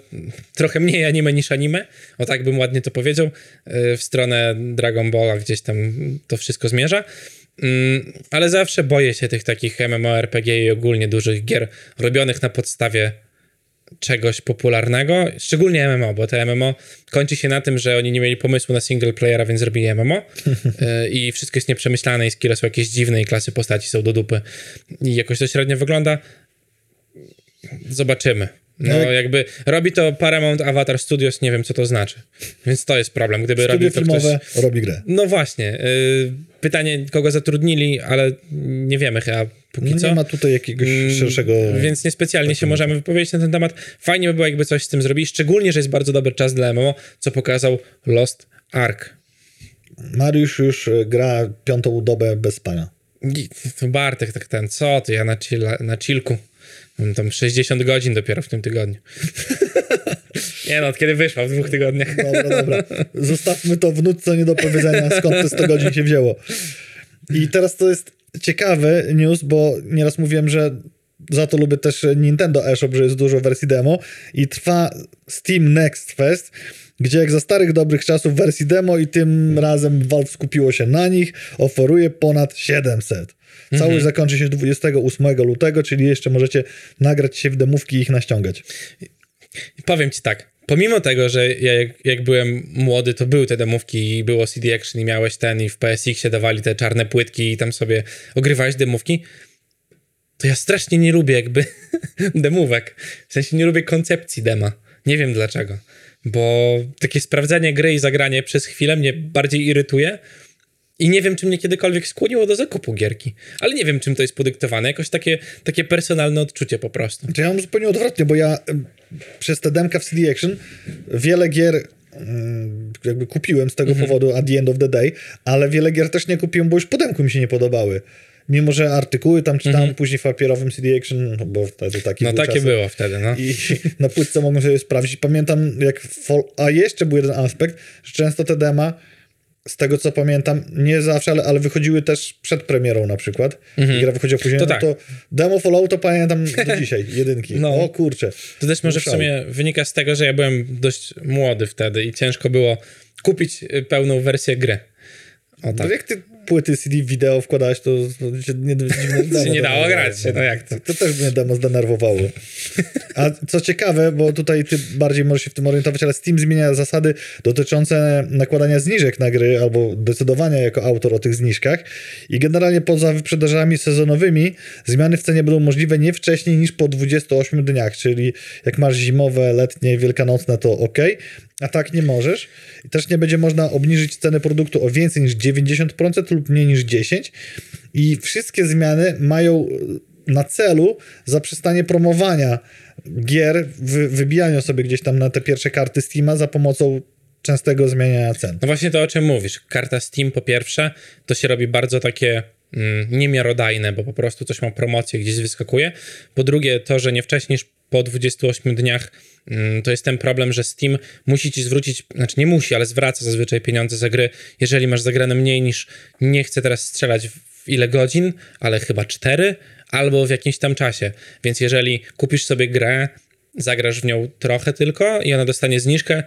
trochę mniej anime niż anime. O tak bym ładnie to powiedział. Y, w stronę Dragon Balla gdzieś tam to wszystko zmierza. Mm, ale zawsze boję się tych takich MMORPG i ogólnie dużych gier robionych na podstawie czegoś popularnego, szczególnie MMO, bo te MMO kończy się na tym, że oni nie mieli pomysłu na single playera, więc zrobili MMO [laughs] y, i wszystko jest nieprzemyślane i skille są jakieś dziwne i klasy postaci są do dupy i jakoś to średnio wygląda. Zobaczymy. No, No, jakby robi to Paramount Avatar Studios, nie wiem co to znaczy. Więc to jest problem. Gdyby robił to ktoś... robi grę. No właśnie. y, pytanie, kogo zatrudnili, ale nie wiemy chyba póki No co. nie ma tutaj jakiegoś Mm, szerszego... Więc niespecjalnie się możemy wypowiedzieć na ten temat. Fajnie by było, jakby coś z tym zrobili, szczególnie, że jest bardzo dobry czas dla MMO, co pokazał Lost Ark. Mariusz już e, gra piątą dobę bez To Bartek, tak ten, co ty, ja na, chill, na chillku. Mam tam 60 godzin dopiero w tym tygodniu. [laughs] nie no, od kiedy wyszła, w dwóch tygodniach. Dobra, dobra. Zostawmy to w nutce nie do powiedzenia, skąd te 100 godzin się wzięło. I teraz to jest ciekawy news, bo nieraz mówiłem, że za to lubię też Nintendo eShop, że jest dużo wersji demo i trwa Steam Next Fest, gdzie jak za starych dobrych czasów wersji demo i tym razem Valve skupiło się na nich, oferuje ponad 700. Całość zakończy się 28 lutego, czyli jeszcze możecie nagrać się w demówki i ich naściągać. Powiem ci tak, pomimo tego, że ja jak, jak byłem młody, to były te demówki i było CD Action i miałeś ten i w PSX-ie dawali te czarne płytki i tam sobie ogrywałeś demówki, to ja strasznie nie lubię jakby [laughs] demówek. W sensie nie lubię koncepcji dema. Nie wiem dlaczego. Bo takie sprawdzanie gry i zagranie przez chwilę mnie bardziej irytuje i nie wiem, czy mnie kiedykolwiek skłoniło do zakupu gierki. Ale nie wiem, czym to jest podyktowane. Jakoś takie, takie personalne odczucie po prostu. Czy ja mam zupełnie odwrotnie, bo ja przez te demka w CD Action wiele gier mm, jakby kupiłem z tego powodu at the end of the day, ale wiele gier też nie kupiłem, bo już po demku mi się nie podobały. Mimo, że artykuły tam czytałem później w papierowym CD Action, no bo wtedy taki No był takie było wtedy, no. I [laughs] na płytce mogłem sobie sprawdzić. Pamiętam, jak. A jeszcze był jeden aspekt, że często te dema, z tego co pamiętam, nie zawsze, ale, ale wychodziły też przed premierą na przykład. I gra wychodziła później. To no tak. to demo to pamiętam [laughs] do dzisiaj, jedynki. No. O kurczę. To też może w sumie wynika z tego, że ja byłem dość młody wtedy i ciężko było kupić y, pełną wersję gry. O No tak. jak ty płyty CD wideo wkładałeś, to, to się nie, demo [laughs] się nie dało grać się, no jak to? To też mnie demo zdenerwowało. A co ciekawe, bo tutaj ty bardziej możesz się w tym orientować, ale Steam zmienia zasady dotyczące nakładania zniżek na gry albo decydowania jako autor o tych zniżkach i generalnie poza wyprzedażami sezonowymi zmiany w cenie będą możliwe nie wcześniej niż po 28 dniach, czyli jak masz zimowe, letnie, wielkanocne to ok, a tak nie możesz. I też nie będzie można obniżyć ceny produktu o więcej niż 90% lub mniej niż 10%. I wszystkie zmiany mają e, na celu zaprzestanie promowania gier, wy, wybijania sobie gdzieś tam na te pierwsze karty Steama za pomocą częstego zmieniania cen. No właśnie to, o czym mówisz. Karta Steam po pierwsze, to się robi bardzo takie mm, niemiarodajne, bo po prostu coś ma promocję, gdzieś wyskakuje. Po drugie, to, że nie wcześniej po 28 dniach, mm, to jest ten problem, że Steam musi ci zwrócić, znaczy nie musi, ale zwraca zazwyczaj pieniądze za gry, jeżeli masz zagrane mniej niż, nie chcę teraz strzelać w ile godzin, ale chyba 4, albo w jakimś tam czasie. Więc jeżeli kupisz sobie grę, zagrasz w nią trochę tylko i ona dostanie zniżkę,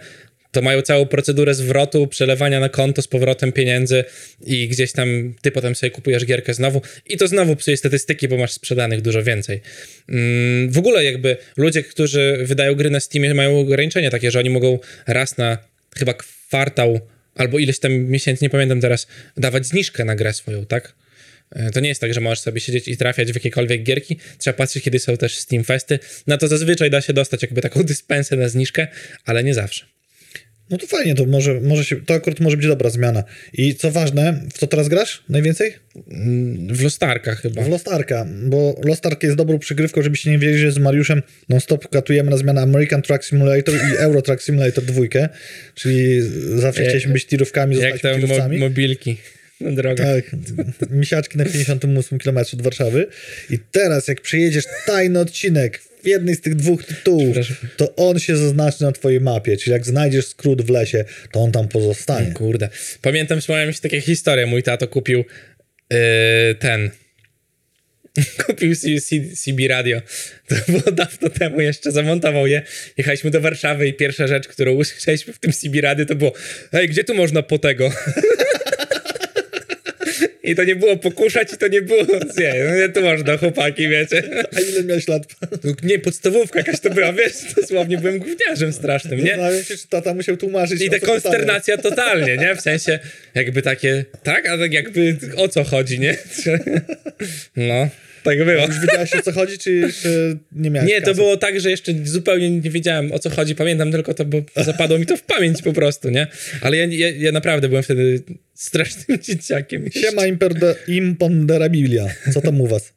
to mają całą procedurę zwrotu, przelewania na konto z powrotem pieniędzy i gdzieś tam ty potem sobie kupujesz gierkę znowu i to znowu psuje statystyki, bo masz sprzedanych dużo więcej. Mm, w ogóle jakby ludzie, którzy wydają gry na Steamie mają ograniczenia takie, że oni mogą raz na chyba kwartał albo ileś tam miesięcy, nie pamiętam teraz, dawać zniżkę na grę swoją, tak? E, To nie jest tak, że możesz sobie siedzieć i trafiać w jakiekolwiek gierki. Trzeba patrzeć, kiedy są też Steam Festy. Na to zazwyczaj da się dostać jakby taką dyspensę na zniżkę, ale nie zawsze. No to fajnie, to może, może się, to akurat może być dobra zmiana. I co ważne, w co teraz grasz najwięcej? W Lostarkach chyba. W Lost Arka, bo Lost Ark jest dobrą przygrywką, żebyście nie wiedzieli, że z Mariuszem non-stop katujemy na zmianę American Truck Simulator i Euro Truck Simulator 2, czyli zawsze Jak- chcieliśmy być tirówkami, zostaliśmy te mo- tirówcami. mobilki na drogach. Tak, misiaczki na 58 km od Warszawy. I teraz, jak przyjedziesz tajny odcinek w jednej z tych dwóch tytułów, to on się zaznaczy na twojej mapie. Czyli jak znajdziesz skrót w lesie, to on tam pozostanie. Kurde. Pamiętam, wspomniałem mi się takie historie. Mój tato kupił yy, ten [laughs] kupił CB radio. To było dawno temu jeszcze, zamontował je. Jechaliśmy do Warszawy i pierwsza rzecz, którą usłyszeliśmy w tym CB radio to było hej, gdzie tu można po tego? [laughs] I to nie było pokuszać i to nie było nie, no nie tu można, chłopaki, wiecie. A ile miałeś lat? Nie, podstawówka jakaś to była, wiesz, dosłownie byłem gówniarzem strasznym, nie? Się, czy tata musiał tłumaczyć. I ta co pytanie. konsternacja totalnie, nie? W sensie jakby takie, tak? A tak jakby o co chodzi, nie? [laughs] No, tak było. Już wiedziałeś o co chodzi, czy, czy nie miałeś Nie, to kasy? było tak, że jeszcze zupełnie nie wiedziałem o co chodzi. Pamiętam tylko to, bo zapadło mi to w pamięć po prostu, nie? Ale ja, ja, ja naprawdę byłem wtedy strasznym [laughs] dzieciakiem. Siema imperde, imponderabilia. Co tam u was?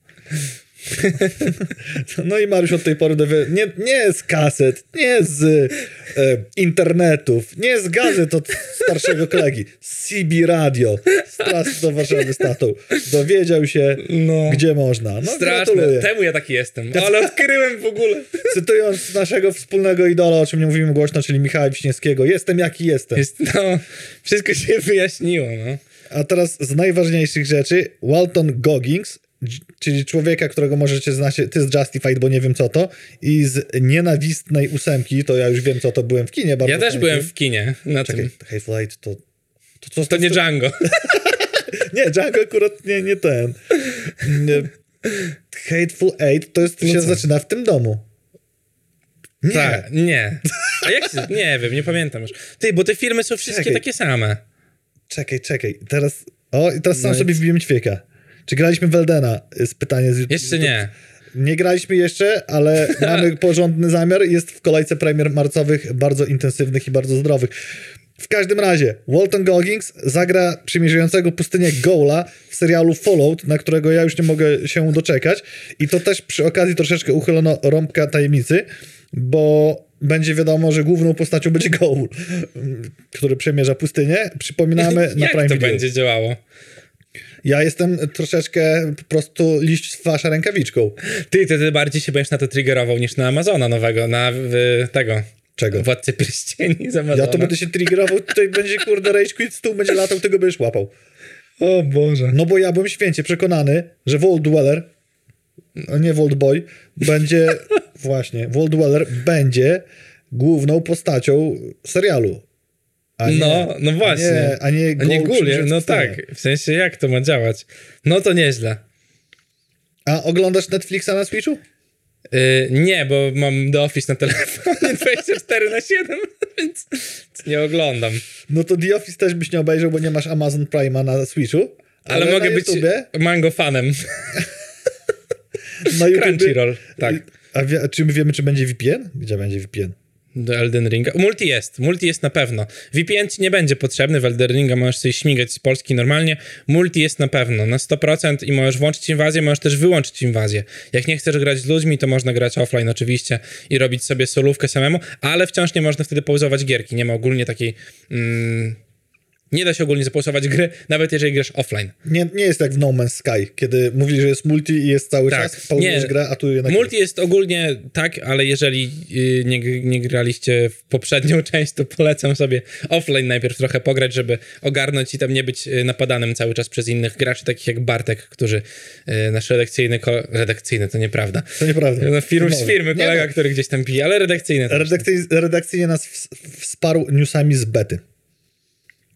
No i Mariusz od tej pory dowie, nie, nie z kaset, nie z e, internetów, nie z gazet od starszego kolegi, z CB Radio, z trasy do Warszawy z tatą. Dowiedział się, No. gdzie można. No, Straszne. gratuluję. Temu ja taki jestem. Ale odkryłem w ogóle. Cytując naszego wspólnego idola, o czym nie mówimy głośno, czyli Michała Wiśniewskiego, jestem jaki jestem. Jest, no, wszystko się wyjaśniło, no. A teraz z najważniejszych rzeczy, Walton Goggins, czyli człowieka, którego możecie znać, ty z Justified, bo nie wiem co to, i z nienawistnej ósemki, to ja już wiem co to, byłem w kinie bardzo Ja też byłem film. w kinie na Czekaj, tym. Hateful Eight to... To, co, To nie Django. [laughs] Nie, Django akurat nie, nie ten. Hateful Eight to jest, No się co? zaczyna w tym domu. Nie. Tak, nie. A jak się, nie wiem, nie pamiętam już. Ty, bo te filmy są wszystkie Czekaj. takie same. Czekaj, czekaj. Teraz... O, i teraz sam No i- sobie wbiłem ćwieka. Czy graliśmy w Eldena? Jest pytanie z Jeszcze nie. Nie graliśmy jeszcze, ale [laughs] mamy porządny zamiar. Jest w kolejce premier marcowych, bardzo intensywnych i bardzo zdrowych. W każdym razie, Walton Goggins zagra przymierzającego pustynię Gola w serialu Fallout, na którego ja już nie mogę się doczekać. I to też przy okazji troszeczkę uchylono rąbka tajemnicy, bo będzie wiadomo, że główną postacią będzie Goal, który przemierza pustynię. Przypominamy [laughs] na Jak Prime to Video. będzie działało? Ja jestem troszeczkę po prostu liść z wasza rękawiczką. Ty, ty, ty bardziej się będziesz na to triggerował niż na Amazona nowego, na tego. Czego? Władcę Pierścieni z Amazona. Ja to będę się triggerował, tutaj będzie kurde rage quit, stół będzie latał, ty go będziesz łapał. O Boże. No bo ja byłem święcie przekonany, że Vault Dweller, a nie Vault Boy, będzie, [laughs] właśnie, Vault Dweller będzie główną postacią serialu. A nie, No, no właśnie. A nie, a nie, A nie Gold Gulie, przymierz no tak. W sensie, jak to ma działać? No to nieźle. A oglądasz Netflixa na Switchu? Yy, nie, bo mam The Office na telefonie [laughs] 24 na 7, [laughs] więc nie oglądam. No to The Office też byś nie obejrzał, bo nie masz Amazon Prime'a na Switchu. Ale, na mogę być mango fanem. [laughs] na YouTubie, Crunchyroll, tak. A a czy my wiemy, czy będzie VPN? Gdzie będzie VPN? Do Elden Ringa. Multi jest, multi jest na pewno. VPN ci nie będzie potrzebny, w Elden Ringa możesz sobie śmigać z Polski normalnie. Multi jest na pewno, na 100% i możesz włączyć inwazję, możesz też wyłączyć inwazję. Jak nie chcesz grać z ludźmi, to można grać offline oczywiście i robić sobie solówkę samemu, ale wciąż nie można wtedy pauzować gierki. Nie ma ogólnie takiej... Mm, nie da się ogólnie zapauzować gry, nawet jeżeli grasz offline. Nie, nie jest jak w No Man's Sky, kiedy mówili, że jest multi i jest cały Tak. czas, pauzujesz Nie. grę, a tu jednak... Multi jest ogólnie tak, ale jeżeli y, nie, nie graliście w poprzednią [laughs] część, to polecam sobie offline najpierw trochę pograć, żeby ogarnąć i tam nie być y, napadanym cały czas przez innych graczy, takich jak Bartek, którzy y, nasz redakcyjny, ko- redakcyjny to nieprawda. To nieprawda. No, firm, z firmy, Nie kolega, no. który gdzieś tam pije, ale redakcyjny. Redakcyj, redakcyjnie nas ws- wsparł newsami z bety.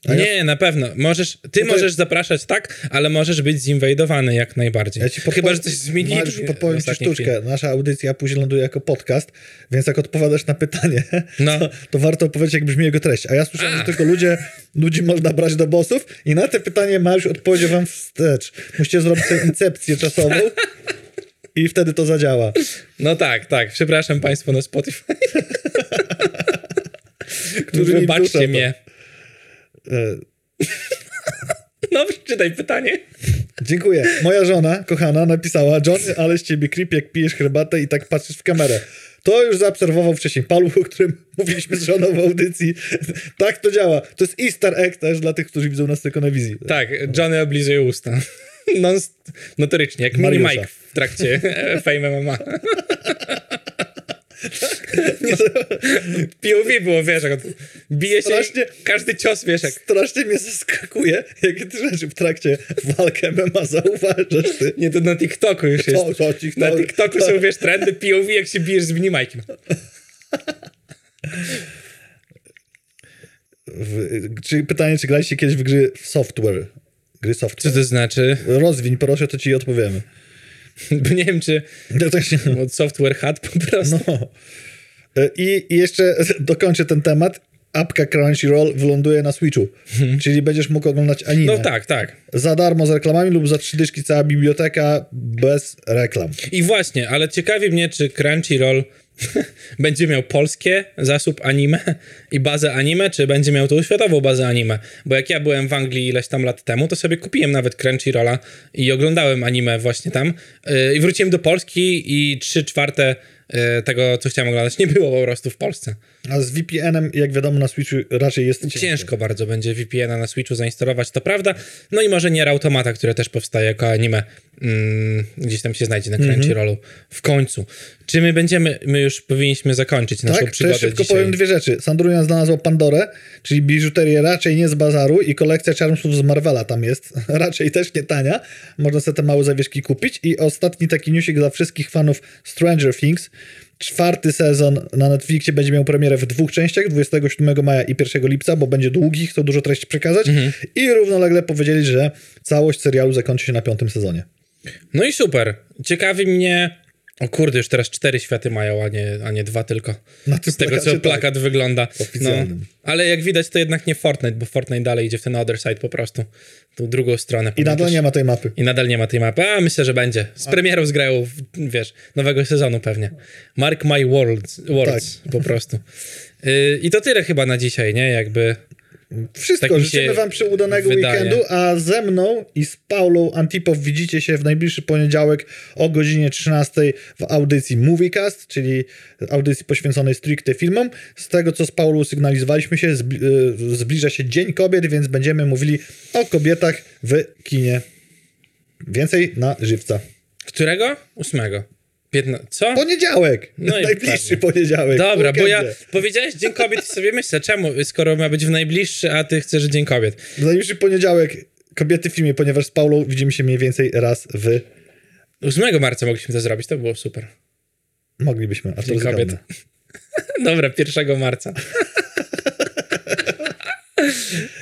A ja- Nie, na pewno. Możesz, ty No to- możesz zapraszać, tak, ale możesz być zinwajdowany jak najbardziej. Ja ci podpowiem, Chyba, że coś zmienili. Mariusz, podpowiem ci sztuczkę. Nasza audycja później ląduje jako podcast, więc jak odpowiadasz na pytanie, [laughs] No. to, to warto opowiedzieć, jak brzmi jego treść. A ja słyszałem, A. że tylko ludzie, ludzi można brać do bossów i na te pytanie Mariusz odpowiedział wam wstecz. Musicie zrobić sobie incepcję czasową i wtedy to zadziała. No tak, tak. Przepraszam Państwa na Spotify. [laughs] Którzy Wybaczcie mnie. E, [laughs] No, przeczytaj pytanie. Dziękuję. Moja żona, kochana, napisała Johnny, ale z ciebie creep, jak pijesz herbatę i tak patrzysz w kamerę. To już zaobserwował wcześniej Paluch, o którym [laughs] mówiliśmy z żoną w audycji. tak to działa. To jest easter egg też dla tych, którzy widzą nas tylko na wizji. Tak, Johnny oblizuje usta. [laughs] No, notorycznie, jak mini Mariusza. Mike w trakcie e, Fame MMA. [laughs] POV było, wiesz, jak bije się Strasznie- i każdy cios, wiesz, jak Strasznie mnie zaskakuje, jakie ty rzeczy w trakcie walki MMA zauważasz ty. Nie, to na TikToku już jest. To, to, TikTok. Na TikToku są, wiesz, trendy POV, jak się bijesz z minimajkiem. W, czy, pytanie, czy graliście kiedyś w gry w software? Gry Co software. to znaczy? Rozwiń, proszę, to ci odpowiemy. [laughs] Bo nie wiem, czy Ja tak się... od software hat po prostu. No. I, I jeszcze [laughs] dokończę ten temat. Apka Crunchyroll wyląduje na Switchu, czyli będziesz mógł oglądać anime. No tak, tak. Za darmo z reklamami lub za trzy dyszki cała biblioteka bez reklam. I właśnie, ale ciekawi mnie, czy Crunchyroll [laughs] będzie miał polskie zasób anime i bazę anime, czy będzie miał tą światową bazę anime. Bo jak ja byłem w Anglii ileś tam lat temu, to sobie kupiłem nawet Crunchyrolla i oglądałem anime właśnie tam. Yy, I wróciłem do Polski i trzy czwarte tego, co chciałem oglądać, nie było po prostu w Polsce. A z VPN-em, jak wiadomo, na Switchu raczej jest ciężko. Ciężko bardzo będzie VPN-a na Switchu zainstalować, to prawda. No i może Nier Automata, które też powstaje jako anime, mm, gdzieś tam się znajdzie na Crunchyrollu w końcu. Czy my będziemy, my już powinniśmy zakończyć naszą Tak, to przygodę ja szybko dzisiaj. powiem dwie rzeczy. Sandrunia znalazła Pandorę, czyli biżuterię raczej nie z bazaru i kolekcja charmsów z Marvela tam jest. [laughs] raczej też nie tania. Można sobie te małe zawieszki kupić. I ostatni taki newsik dla wszystkich fanów Stranger Things. Czwarty sezon na Netflixie będzie miał premierę w dwóch częściach, 27 maja i 1 lipca, bo będzie długi, chcą dużo treści przekazać. Mhm. I równolegle powiedzieli, że całość serialu zakończy się na piątym sezonie. No i super. Ciekawi mnie... O kurde, już teraz cztery światy mają, a nie, a nie dwa tylko. Na tym Z tego, co plakacie, tak. plakat wygląda. No, ale jak widać, to jednak nie Fortnite, bo Fortnite dalej idzie w ten other side po prostu. Tą drugą stronę. I nadal nie ma tej mapy. I nadal nie ma tej mapy. A myślę, że będzie. Z premierą zgrają, wiesz, nowego sezonu pewnie. Mark my words, words Tak. po prostu. Yy, I to tyle chyba na dzisiaj, nie? Jakby. Wszystko. Tak Życzymy wam przyudanego wydaje. weekendu, a ze mną i z Paulą Antipow widzicie się w najbliższy poniedziałek o godzinie 13 w audycji Moviecast, czyli audycji poświęconej stricte filmom. Z tego, co z Paulą sygnalizowaliśmy się, y, zbliża się Dzień Kobiet, więc będziemy mówili o kobietach w kinie. Więcej na żywca. Którego? Ósmego. Piętna... Co? Poniedziałek! No najbliższy pewnie. poniedziałek. Dobra, bo ja powiedziałeś Dzień Kobiet i sobie myślę, czemu, skoro ma być w najbliższy, a ty chcesz Dzień Kobiet. W najbliższy poniedziałek kobiety w filmie, ponieważ z Paulą widzimy się mniej więcej raz w... 8 marca mogliśmy to zrobić, to było super. Moglibyśmy, a to Dzień kobiet. [laughs] Dobra, 1 marca.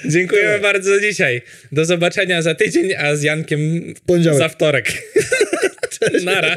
Dziękujemy bardzo za dzisiaj. Do zobaczenia za tydzień, a z Jankiem za wtorek. [laughs] Nara.